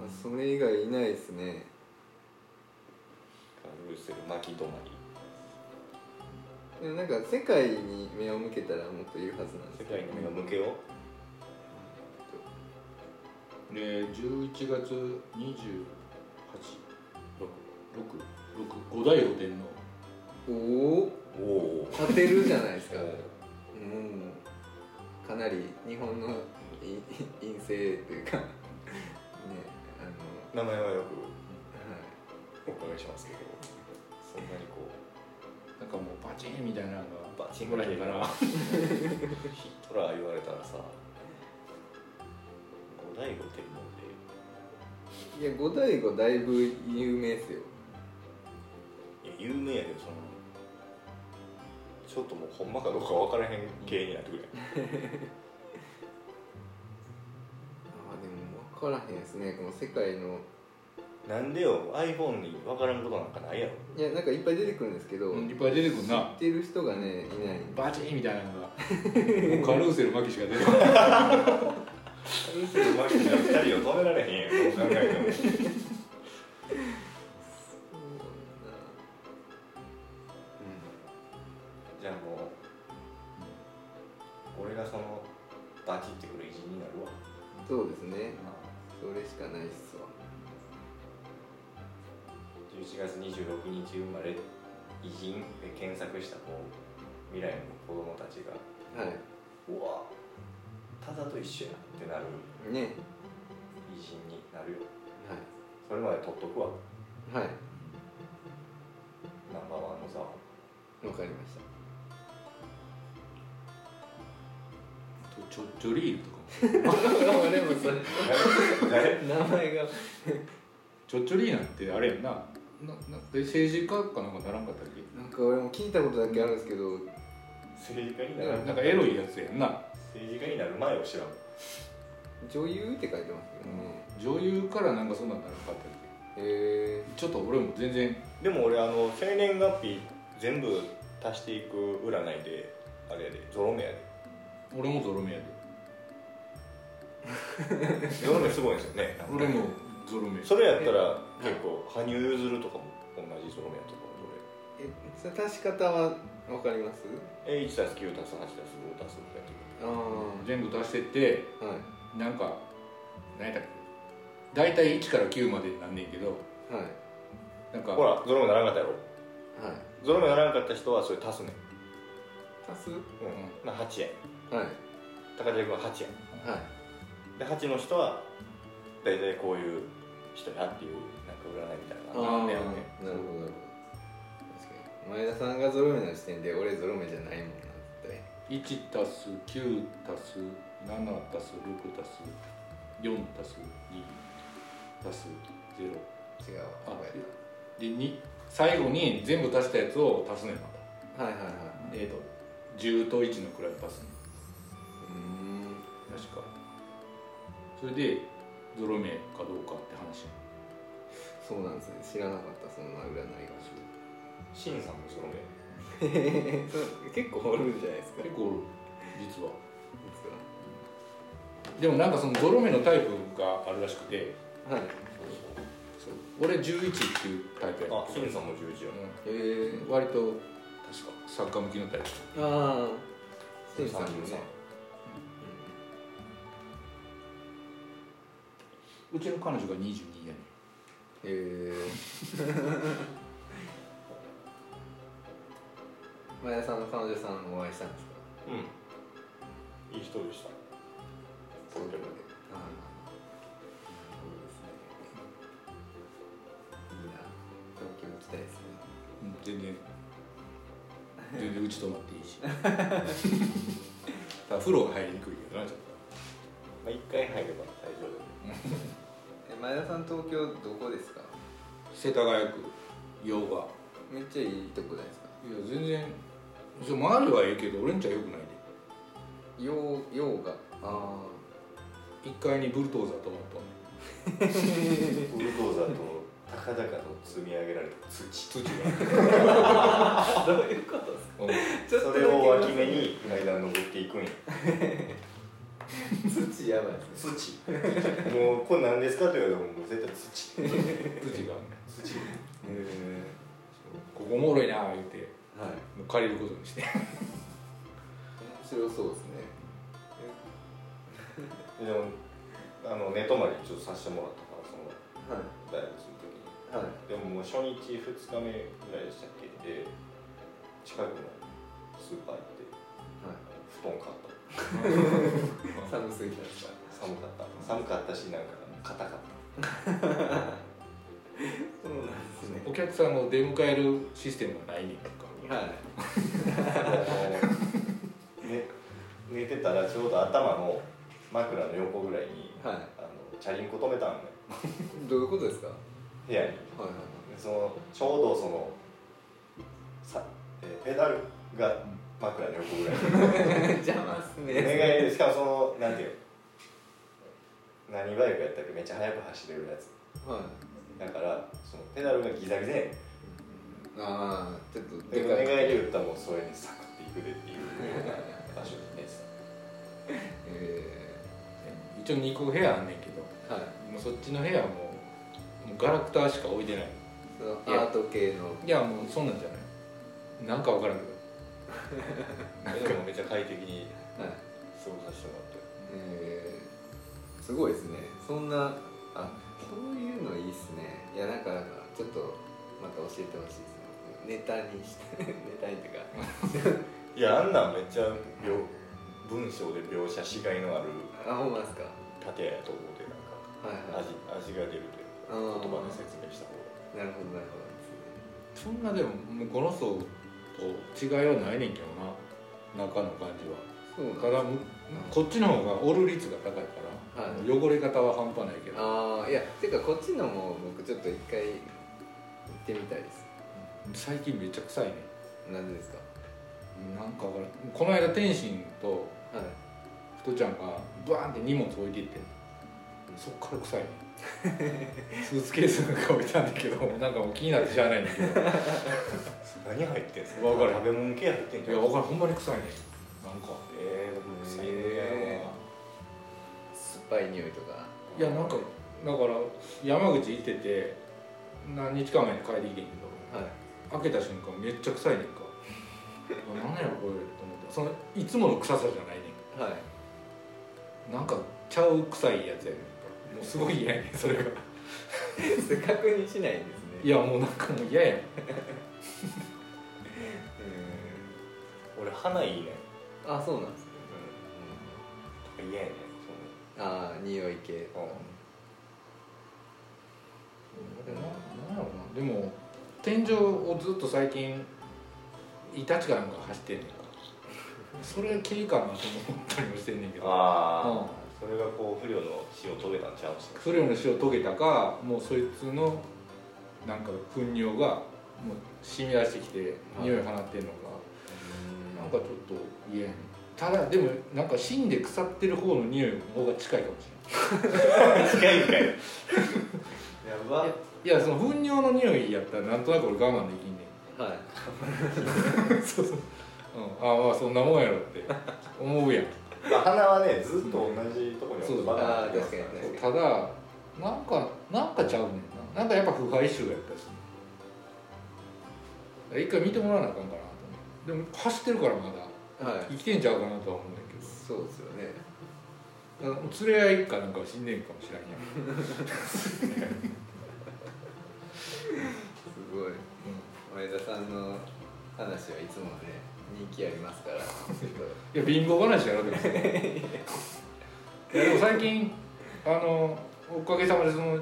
あそれ以外いないですねセル巻き止まり。でもなんか世界に目を向けたらもっといるはずなんです世界に目を向けよう。で11月28 6 6 5代御殿の。おおおお勝てるじゃないですか。うかなり日本のい陰性というか。ねあの。名前はよはい。くお伺いしますけど。そんなにこなんかもうバチンみたいなのがうバチンぐらいかなヒトラー言われたらさ五代五天皇いや五代五だいぶ有名ですよ。でいや有名やけどそのちょっともうほんまかどうか分からへん系になってくるやん。あでも分からへんですね。この世界のなんでよ iPhone に分からんことなんかないやろ。いやなんかいっぱい出てくるんですけど、うんいっぱい出てくるな。知ってる人がねいない。バチンみたいなのが。もうカルーセル巻きしか出てこないうまく2人を止められへんやんどう考えてもじゃあもう俺がそのバチってくる偉人になるわ。そうですね。それしかないっすわ11月26日生まれ偉人で検索したこう未来の子供たちがはうわただと一緒やってなる。偉人になるよ。はそれまで取っとくわ。いはい。ナンバーワンの座を。わかりました。ちょちょリールとかも。でもそれ 誰？名前が。ちょっちょリーなんてあれやんなななで政治家かなんかならんかったっけ？なんか俺も聞いたことだけあるんですけど。政治家になる。なんかエロいやつやんな。政治家になる前を知らん。女優って書いてますけどね。女優からなんかそんなんならんかったっへえ。けちょっと俺も全然。でも俺あの生年月日全部足していく占いであれやでゾロ目やで。俺もゾロ目やで。ゾロ目すごいんですよね。俺もゾロ目。それやったら結構羽生結弦とかも同じゾロ目やと思うえそれ足し方はわかります？俺1たす9たす8たす5たす6やってくあ全部足してってあはい。なんか何やったっけ？大体1から9までになんねんけどはい。なんかほらゾロ目ならんかったやろ。はい。ゾロ目ならんかった人はそれ足すねん、足す？うん。まあ、8円はい。高田君は8円はい。で8の人は大体こういう人やっていうなんか占いみたいな。あーねなるほどなるほど確かに。前田さんがゾロ目の時点で俺ゾロ目じゃないもんなって1たす9たす7たす6たす4たす2たす0違うわあで2最後に全部足したやつを足すねんまた。たはいはいはい。えっ、と10と1の位を足すねんうーん。確か。それでゾロ目かどうかって話。そうなんですね。知らなかったそんな占いがシンさんもゾロ目。結構おるんじゃないですか。結構おる実は。実は。でもなんかそのゾロ目のタイプがあるらしくて。はい。そう俺11っていうタイプやあシンさんも11よへえうん。割と確かサッカー向きのタイプ。ああシンさんもねうちの彼女が22やねえー、前田さんの彼女さんお会いしたんですか？うん。いい人でした。そういで、いね、うん、全然。全然うち泊まっていいし。風呂が入りにくいけどなちょっと。まあ一回入れば大丈夫。前田さん東京どこですか？と世田谷区洋画。めっちゃいいとこじゃないですか？いや全然そう周りはええけど俺んちはよくないで。洋洋があ1階にブルドーザーと思っ ブルドーザーと高々と積み上げられた土。土が、あ どういうことですか？うん。それを脇目に階段登っていくんや 土やばいですね。土。もうこれ何ですかって言われてももう絶対土。土が。土。へここおもろいな言うて。えはい。もう借りることにして。面白そうですね。でもあの寝泊まりちょっとさせてもらったからそのはい。大学する時に。はい。でももう初日2日目ぐらいでしたっけ？で近くのスーパー行って布団買った寒すぎたんですか寒かった。寒かったしなんか硬かったそうなんですねお客さんを出迎えるシステムがないねんか。はい。あのね、寝てたらちょうど頭の枕の横ぐらいにはあのチャリンコ止めたんねいどういうことですか？は部屋に。いはでそのちょうどそのさ、えーペダルが枕の横ぐらい。邪魔っすね。願いしかもそのなんていうの何バイクやったっけめっちゃ速く走れるやつ。はい。だからそのペダルがギザギザやああちょっとででかい。願いで言ったらもうそれにサクっていくでっていう。ような場所ですえ一応2個部屋あんねんけどー、はい。もうそっちの部屋はもうもうガラクタしか置いてない。アート系の。いやもうそんなんじゃない。なんか分からんけど でもめっちゃ快適にはい過ごさせてもらってえー、すごいですね。そんなあそういうのいいっすね。いやなんかなんかちょっとまた教えてほしいですネタにしてネタにっていうか。いやあんなんめっちゃ描文章で描写しがいのあるあほんまですか。盾やと思うてなんかはいはい。味味が出るというか言葉で説明した方が。なるほどなるほど。ですね。そんなでももうこの層と違いはないねんけどな。中の感じは。そうなんただむこっちの方が折る率が高いから、はい。汚れ方は半端ないけど。ああいやていうかこっちのも僕ちょっと一回行ってみたいです。最近めっちゃ臭いね。なんでですか？なんかわからんこの間天心とはい。ふとちゃんがバーンって荷物置いていってそっから臭いね スーツケースなんか置いたんだけどなんかもう気になってしゃあないんだけど。い 何入ってんすか？わかる。食べ物系入ってんじゃん。や分からんほんまに臭いねなんか。えー、僕臭いねえ酸っぱい匂いとか。いやなんかだから山口行ってて何日か前に帰ってきてんけどはい。開けた瞬間めっちゃ臭いねんか。あなんやろこれと思って。そのいつもの臭さじゃないねはい。んなんかちゃう臭いやつやねん。かもうすごい嫌やねんそれが。それ確認しないんですねいやもうなんかもう嫌やねん。俺鼻いいねうん。あそうなんですね。うん。嫌やねああ匂い系。そのでななんやろな。でも天井をずっと最近イタチかなんか走ってんねんか。それ系かなと思ったりもしてんねんけど。ああ、うんそれがこう不良の死を遂げたんちゃうんすか？不良の死を遂げたかもうそいつのなんか糞尿がもう染み出してきて匂い放ってんのか、なんかちょっと嫌やねん。ただでもなんか死んで腐ってる方の匂いの方が近いかもし近いんかい。やば。れないいやその糞尿の匂いやったらなんとなく俺我慢できんねはい。ん そうそう、うん、ああまあそんなもんやろって思うやんまあ鼻はねずっと同じところにあー確かに確かに。ただなんかなんかちゃうねんな。なんかやっぱ腐敗臭やったし一回見てもらわなあかんかなと思ってでも走ってるからまだ。はい。生きてんちゃうかなとは思うんだけど。そうですよね。連れ合いかなんかは死んでんかもしれんやん、すごい。前田さんの話はいつもね人気ありますから。いや貧乏話やろでも いやでも最近あのおかげさまでその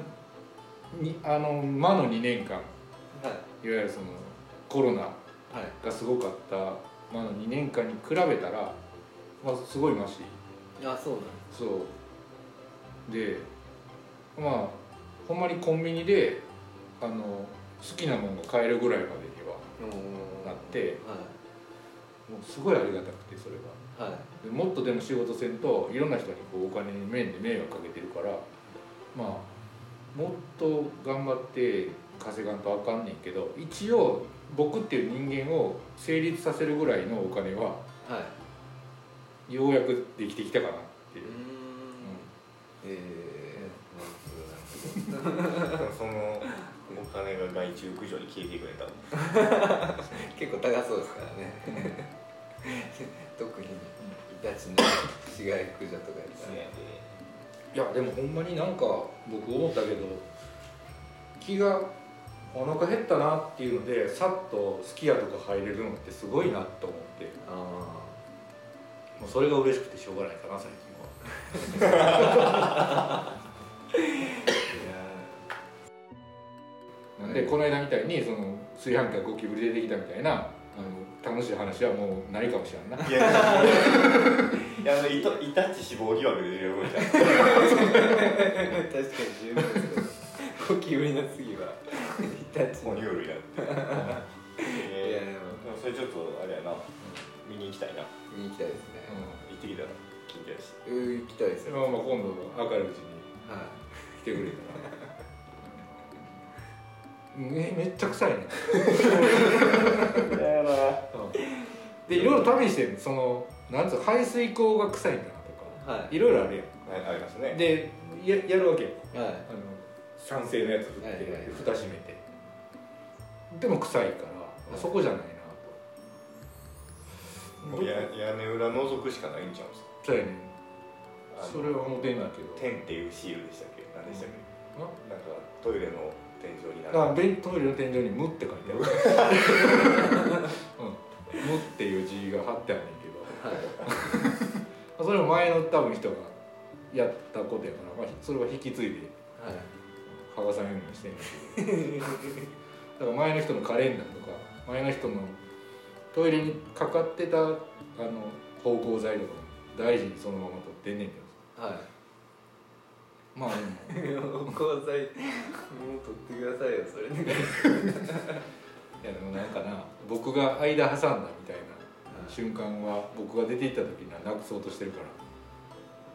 にあの魔の2年間。はい。いわゆるそのコロナはい。がすごかった、まあ、2年間に比べたら、まあ、すごいマシ。あそうなんそう。でまあほんまにコンビニであの好きなものが買えるぐらいまでにはなってはもうすごいありがたくてそれがいはい。でもっとでも仕事せんといろんな人にこうお金に面で迷惑かけてるからまあもっと頑張って稼がんとあかんねんけど一応僕っていう人間を成立させるぐらいのお金ははい。ようやくできてきたかなっていう。う、えー、なるほどなるほど。そのお金が害虫駆除に消えてくれた結構高そうですからね 特にイタチの死骸駆除とかやったら。いやでもほんまになんか僕思ったけど気がお腹減ったなっていうのでさっとすき家とか入れるのってすごいなと思って。あもうそれが嬉しくてしょうがないかな最近は。でこの間みたいにその炊飯器がゴキブリ出てきたみたいなあの楽しい話はもうないかもしれんな。いやいや。いやあのイタイタチ死亡疑惑で出るじゃん。確かに十分ですゴキブリの次はイタチ哺乳類やっていやえでもーでもそれちょっとあれやな。見に行きたいな。見に行きたいですね。行ってきたら近所やし。うん行きたいですまあまあ今度明るいうちに。は来てくれたらめめっちゃ臭いね。やな。でいろいろ試してそのなんつうの排水口が臭いんだなとか。はい。いろいろあるやはいありますね。んでややるわけよ。いはい。あの酸性のやつ振って、はいはい蓋閉めて。でも臭いから、そこじゃないなと。や屋根裏覗くしかないんちゃうんすか？そうやね。それは思ってんだけど。天っていうシールでしたっけ？何でしたっけ、あなんかトイレの天井になあるベントイレの天井に「無」って書いてある「うん、無」っていう字が貼ってあるねんけど。はい。それも前の多分人がやったことやから、まあ、それは引き継いではい。剥がさないようにしてんだけど。だから前の人のカレンダーとか前の人のトイレにかかってたあの芳香剤とかも大事にそのまま取ってんねんけど。はいまあでも。交際もう取ってくださいよそれで。いやでもなんかな僕が間挟んだみたいな瞬間は僕が出て行った時にはなくそうとしてるから。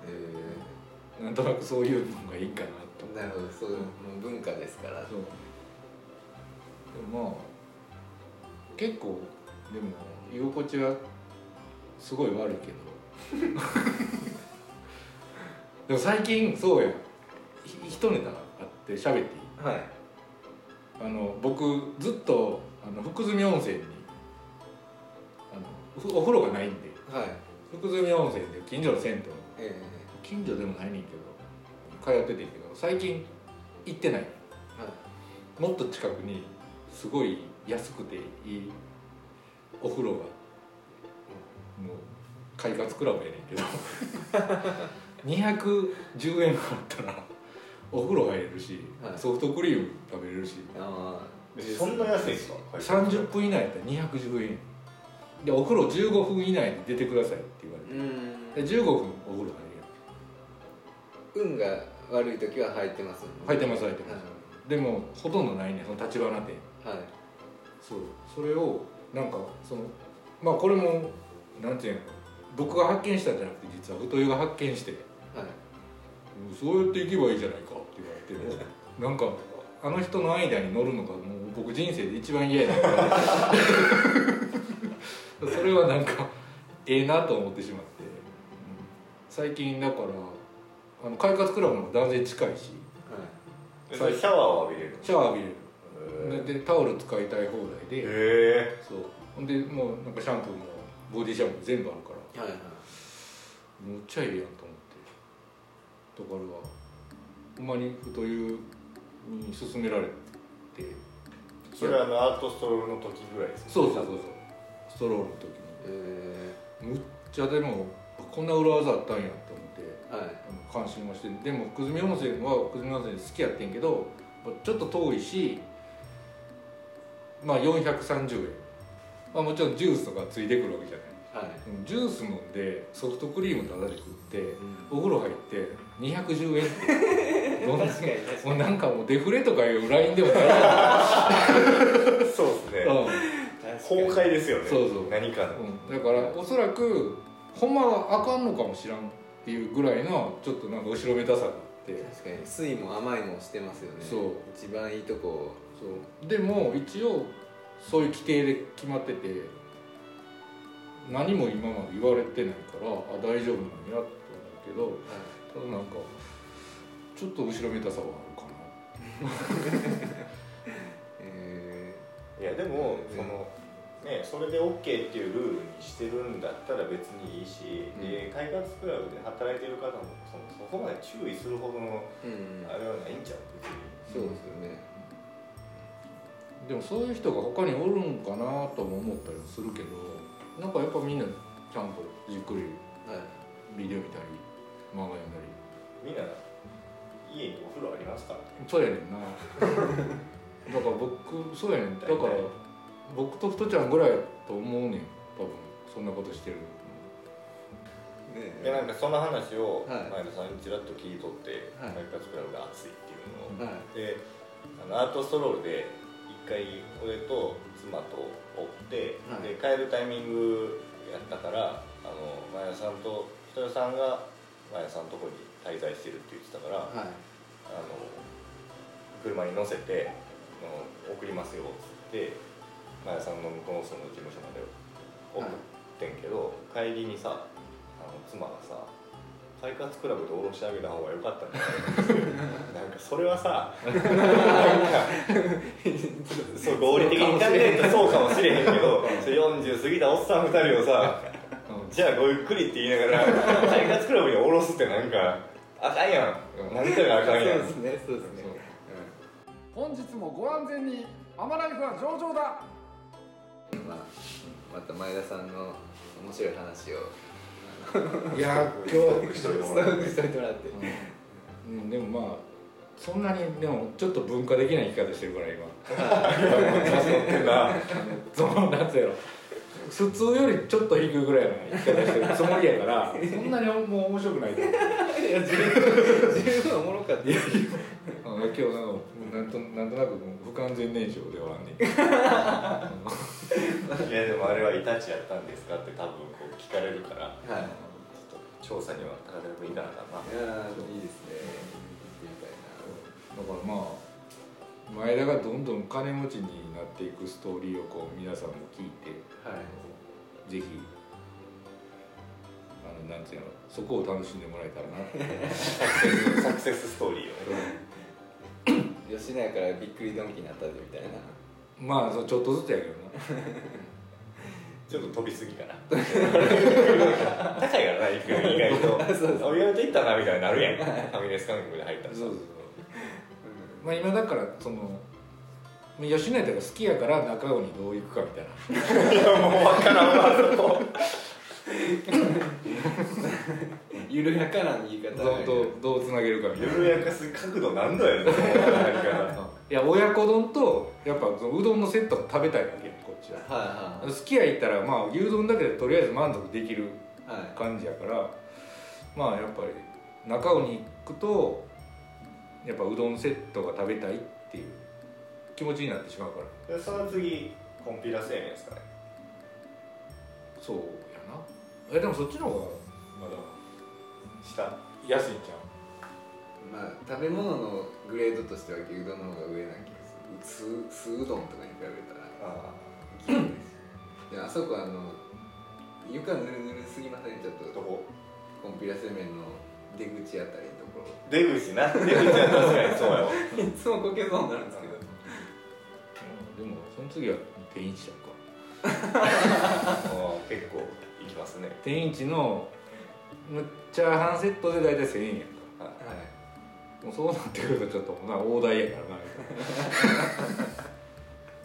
えなんとなくそういうのがいいかなと。ー、なるほどそういう文化ですから。そう。でもまあ結構でも居心地はすごい悪いけど。でも最近そうやひ一ネタあって喋っていい？はい。あの僕ずっとあの福住温泉にあのふお風呂がないんではい。福住温泉で近所の銭湯。え近所でもないねんけど通っててんけど最近行ってない。ー、はい。もっと近くにすごい安くていいお風呂がもう快活クラブやねんけど。210円払ったらお風呂入れるし、はい。ソフトクリーム食べれるし。そんな安いんですか？30分以内やったら210円でお風呂15分以内に出てくださいって言われて。で15分お風呂入れる。ん運が悪い時は入ってますね。入ってます入ってます、でもほとんどないねその立花店。はい、はいそう。それをなんかそのまあこれもなんていうの僕が発見したんじゃなくて実は太湯が発見して。はい「そうやっていけばいいじゃないか」って言われてなんかあの人の間に乗るのがもう僕人生で一番嫌やな それはなんかええなと思ってしまって、うん。最近だからあの快活クラブの方が断然近いし。えそれシャワーを浴びれるシャワー浴びれる。へででタオル使いたい放題で。え。そう。ほんでもうなんかシャンプーもボディシャンプー全部あるから。はいはい。むっちゃいいやんとだからほんまに太湯に勧められて。それはあのアートストロールの時ぐらいですかそうそうそうそう。ストロールの時えにむっちゃでもあこんな裏技あったんやと思ってー、はい。あの感心もしてでも久住温泉は久住温泉好きやってんけどちょっと遠いしまあ430円。まあ、もちろんジュースとかついてくるわけじゃない。はい。ジュース飲んでソフトクリームタダで食ってお風呂入って210円って どんな確かに確かもうなんかもうデフレとかいうラインでもないやそうですね。ん、うん。崩壊ですよね。そうそう。何かの。うん、だからおそらくほんまはあかんのかもしらんっていうぐらいのちょっとなんか後ろめたさがあって。確かに。酸いも甘いもしてますよね。そう。一番いいとこそう。でも一応そういう規定で決まってて何も今まで言われてないからあ大丈夫なんやって思うけどただなんかちょっと後ろめたさはあるかな。えいやでもうんそのねそれで OK っていうルールにしてるんだったら別にいいし、うん。で快活クラブで働いてる方もそのそこまで注意するほどのーうん。あれはないんちゃう？別に。そうですよね。でもそういう人が他におるんかなとも思ったりもするけどなんかやっぱみんなちゃんとじっくりはい。ビデオ見たり漫画読んだりみんな家にお風呂ありますからね。そうやねんな。だから僕そうやねん。だから僕とふとちゃんぐらいやと思うねん。多分そんなことしてるねでなんかその話をはい。前田さんにちらっと聞いとって「はい。快活クラブが熱い」っていうのを。はい。であのアートストロールで一回俺と妻とおって、はい。で帰るタイミングやったからあの前田さんと人代さんが前田さんのとこに滞在してるって言ってたから、はい。あの車に乗せてあの送りますよっつって前田さんの向こうのその事務所まで送ってんけど、帰りにさあの妻がさ快活クラブで降ろしてあげた方が良かったんじゃない？なんかそれはさそう合理的に考えたらそうかもしれへんけどそれ40過ぎたおっさん2人をさじゃあごゆっくりって言いながら 快活クラブに降ろすってなんかあかんやん。何かがあかんやん。そうですねそうですね。本日もご安全にアマライフは上々だ。うんまあまた前田さんの面白い話を。いや今日一人でストックしといてもらって。うん、でもまあそんなにでもちょっと文化的な生き方してるから今。ってんな そうやろ普通よりちょっと低いぐらいの生き方してるつもりやからそんなにもう面白くないと思う。いやおもろかったよ。あ今日なんかなんとなんとなく不完全燃焼ではあんねんいやでもあれはイタチやったんですかって多分こう聞かれるからはい調査には高田君いかなあかんないやーいいですねだからまあ前田がどんどん金持ちになっていくストーリーをこう皆さんも聞いてぜひ。あのなんていうのそこを楽しんでもらえたらな。サクセススストーリーをね。吉野家からびっくりドンキーになったでみたいな。まあちょっとずつやけどな。ちょっと飛びすぎかな。高いからな行く意外と。そうそう。意外と行ったなみたいになるやん。ファミレス感覚で入ったら。そうそうそう。まあ今だからその吉野家とか好きやから中尾にどう行くかみたいな。い やもう分からんわそこ 緩やかな言い方ど。うどうつなげるかみたいな。緩やかす角度何度やね。ん いや親子丼とやっぱそのうどんのセットが食べたいわけやこっちは。は好きや行ったらまあ牛丼だけでとりあえず満足できるいはいはい。感じやからまあやっぱり中尾に行くとやっぱうどんセットが食べたいって気持ちになってしまうから。でその次コンピラ製麺ですかね。そうやな。えでもそっちの方がまだ。下？安いんちゃまあ食べ物のグレードとしては牛丼の方が上な気がする。酢酢うどんとかに比べたら。あいい ですであそこあの床ぬるぬるすぎません？ちょっと。どこ？コンピラ製麺の出口あたりのところ。出口な？出口は確かにそうやわ。いつもこけそうになるんですけどその次は天一ちゃうか。結構いきますね。天一のむっチャーハンセットで大体1000円やんか。はい。もうそうなってくるとちょっとな大台やからな。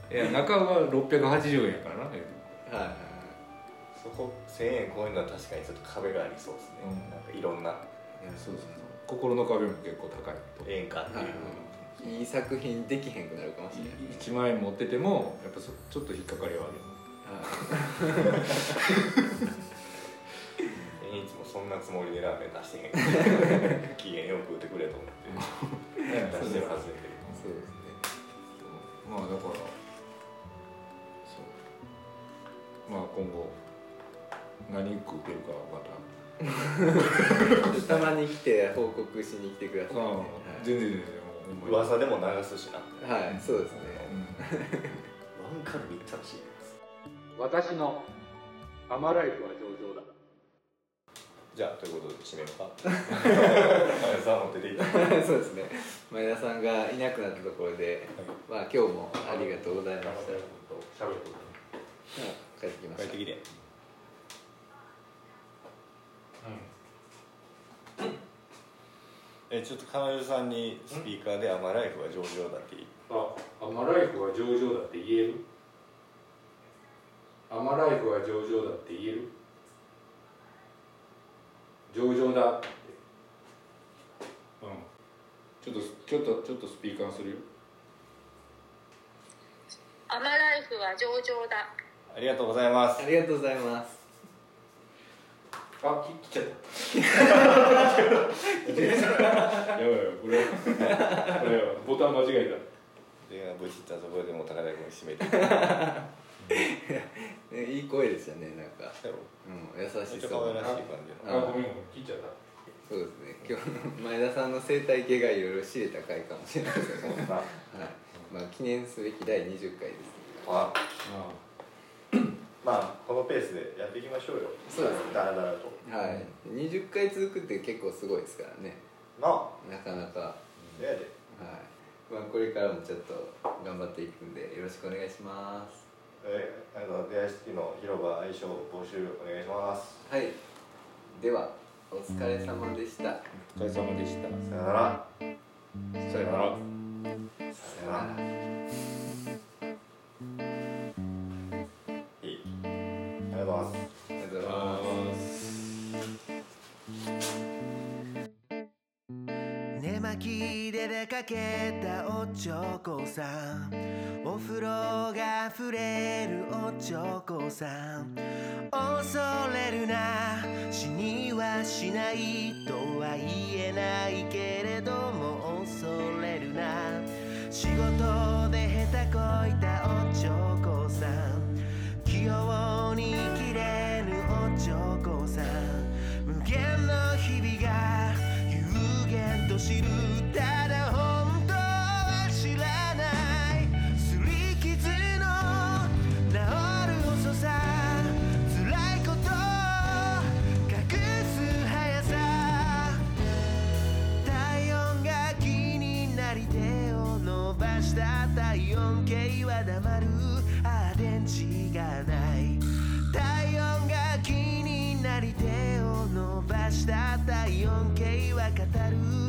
いや中は680円やからな。はいはいそこ1000円超えるのは確かにちょっと壁がありそうですね、うん。なんかいろんな。そうそうそう。心の壁も結構高いと。ええんかっていう、はいいい作品できへんくなるかもしれない。1万円持っててもやっぱそちょっと引っかかりはあるよいつ もそんなつもりでラーメン出してへん。機嫌よく食ってくれと思って。出してるはずやけど。そうですねまあだからそう。まあ今後何食うてるかまた。たまに来て報告しに来てください、ね。あ全然全然噂でも流すしな。はい、はい、そうですね。ワンカルビ行ったらしい私のアマライフは上々だ。じゃあということで締めようか。前田さんも出ていた そうですね。前田さんがいなくなったところで、まあ今日もありがとうございました。喋る帰ってきました帰ってきてえちょっと彼女さんにスピーカーで「アマライフは上々だ」って言い。あアマライフは上々だって言える？アマライフは上々だって言える？上々だって。うん。ちょっとちょっとちょっとスピーカーするよ。アマライフは上々だ。ありがとうございます。ありがとうございますあき切っちゃった。やばいやばいこれ。これボタン間違えでブチったところでもう高田君締めて。ね いい声でしたねなんか、う。ん、優しめっちゃそう可愛らしい感じの。たあごめん切っちゃった。そうですね。今日前田さんの生態系がいろいろ知れた回かもしれないですね。はい。まあ記念すべき第20回です。あ。あまあこのペースでやっていきましょうよ。そうですだらだらと。はい。20回続くって結構すごいですからね。なあ。なかなか。えやで。はい。まあこれからもちょっと頑張っていくんでよろしくお願いします。えあの出会い式の広場相性募集お願いします。はい。ではお疲れ様でした。お疲れ様でした。さよなら。さよなら。さよなら巻きで出かけたおちょこさんお風呂が溢れるおちょこさん恐れるな死にはしないとは言えないけど知るただ本当は知らない。すり傷の治る遅さ。辛いことを隠す速さ。体温が気になり手を伸ばした体温計は黙る。ああ電池がない。体温が気になり手を伸ばした体温計は語る。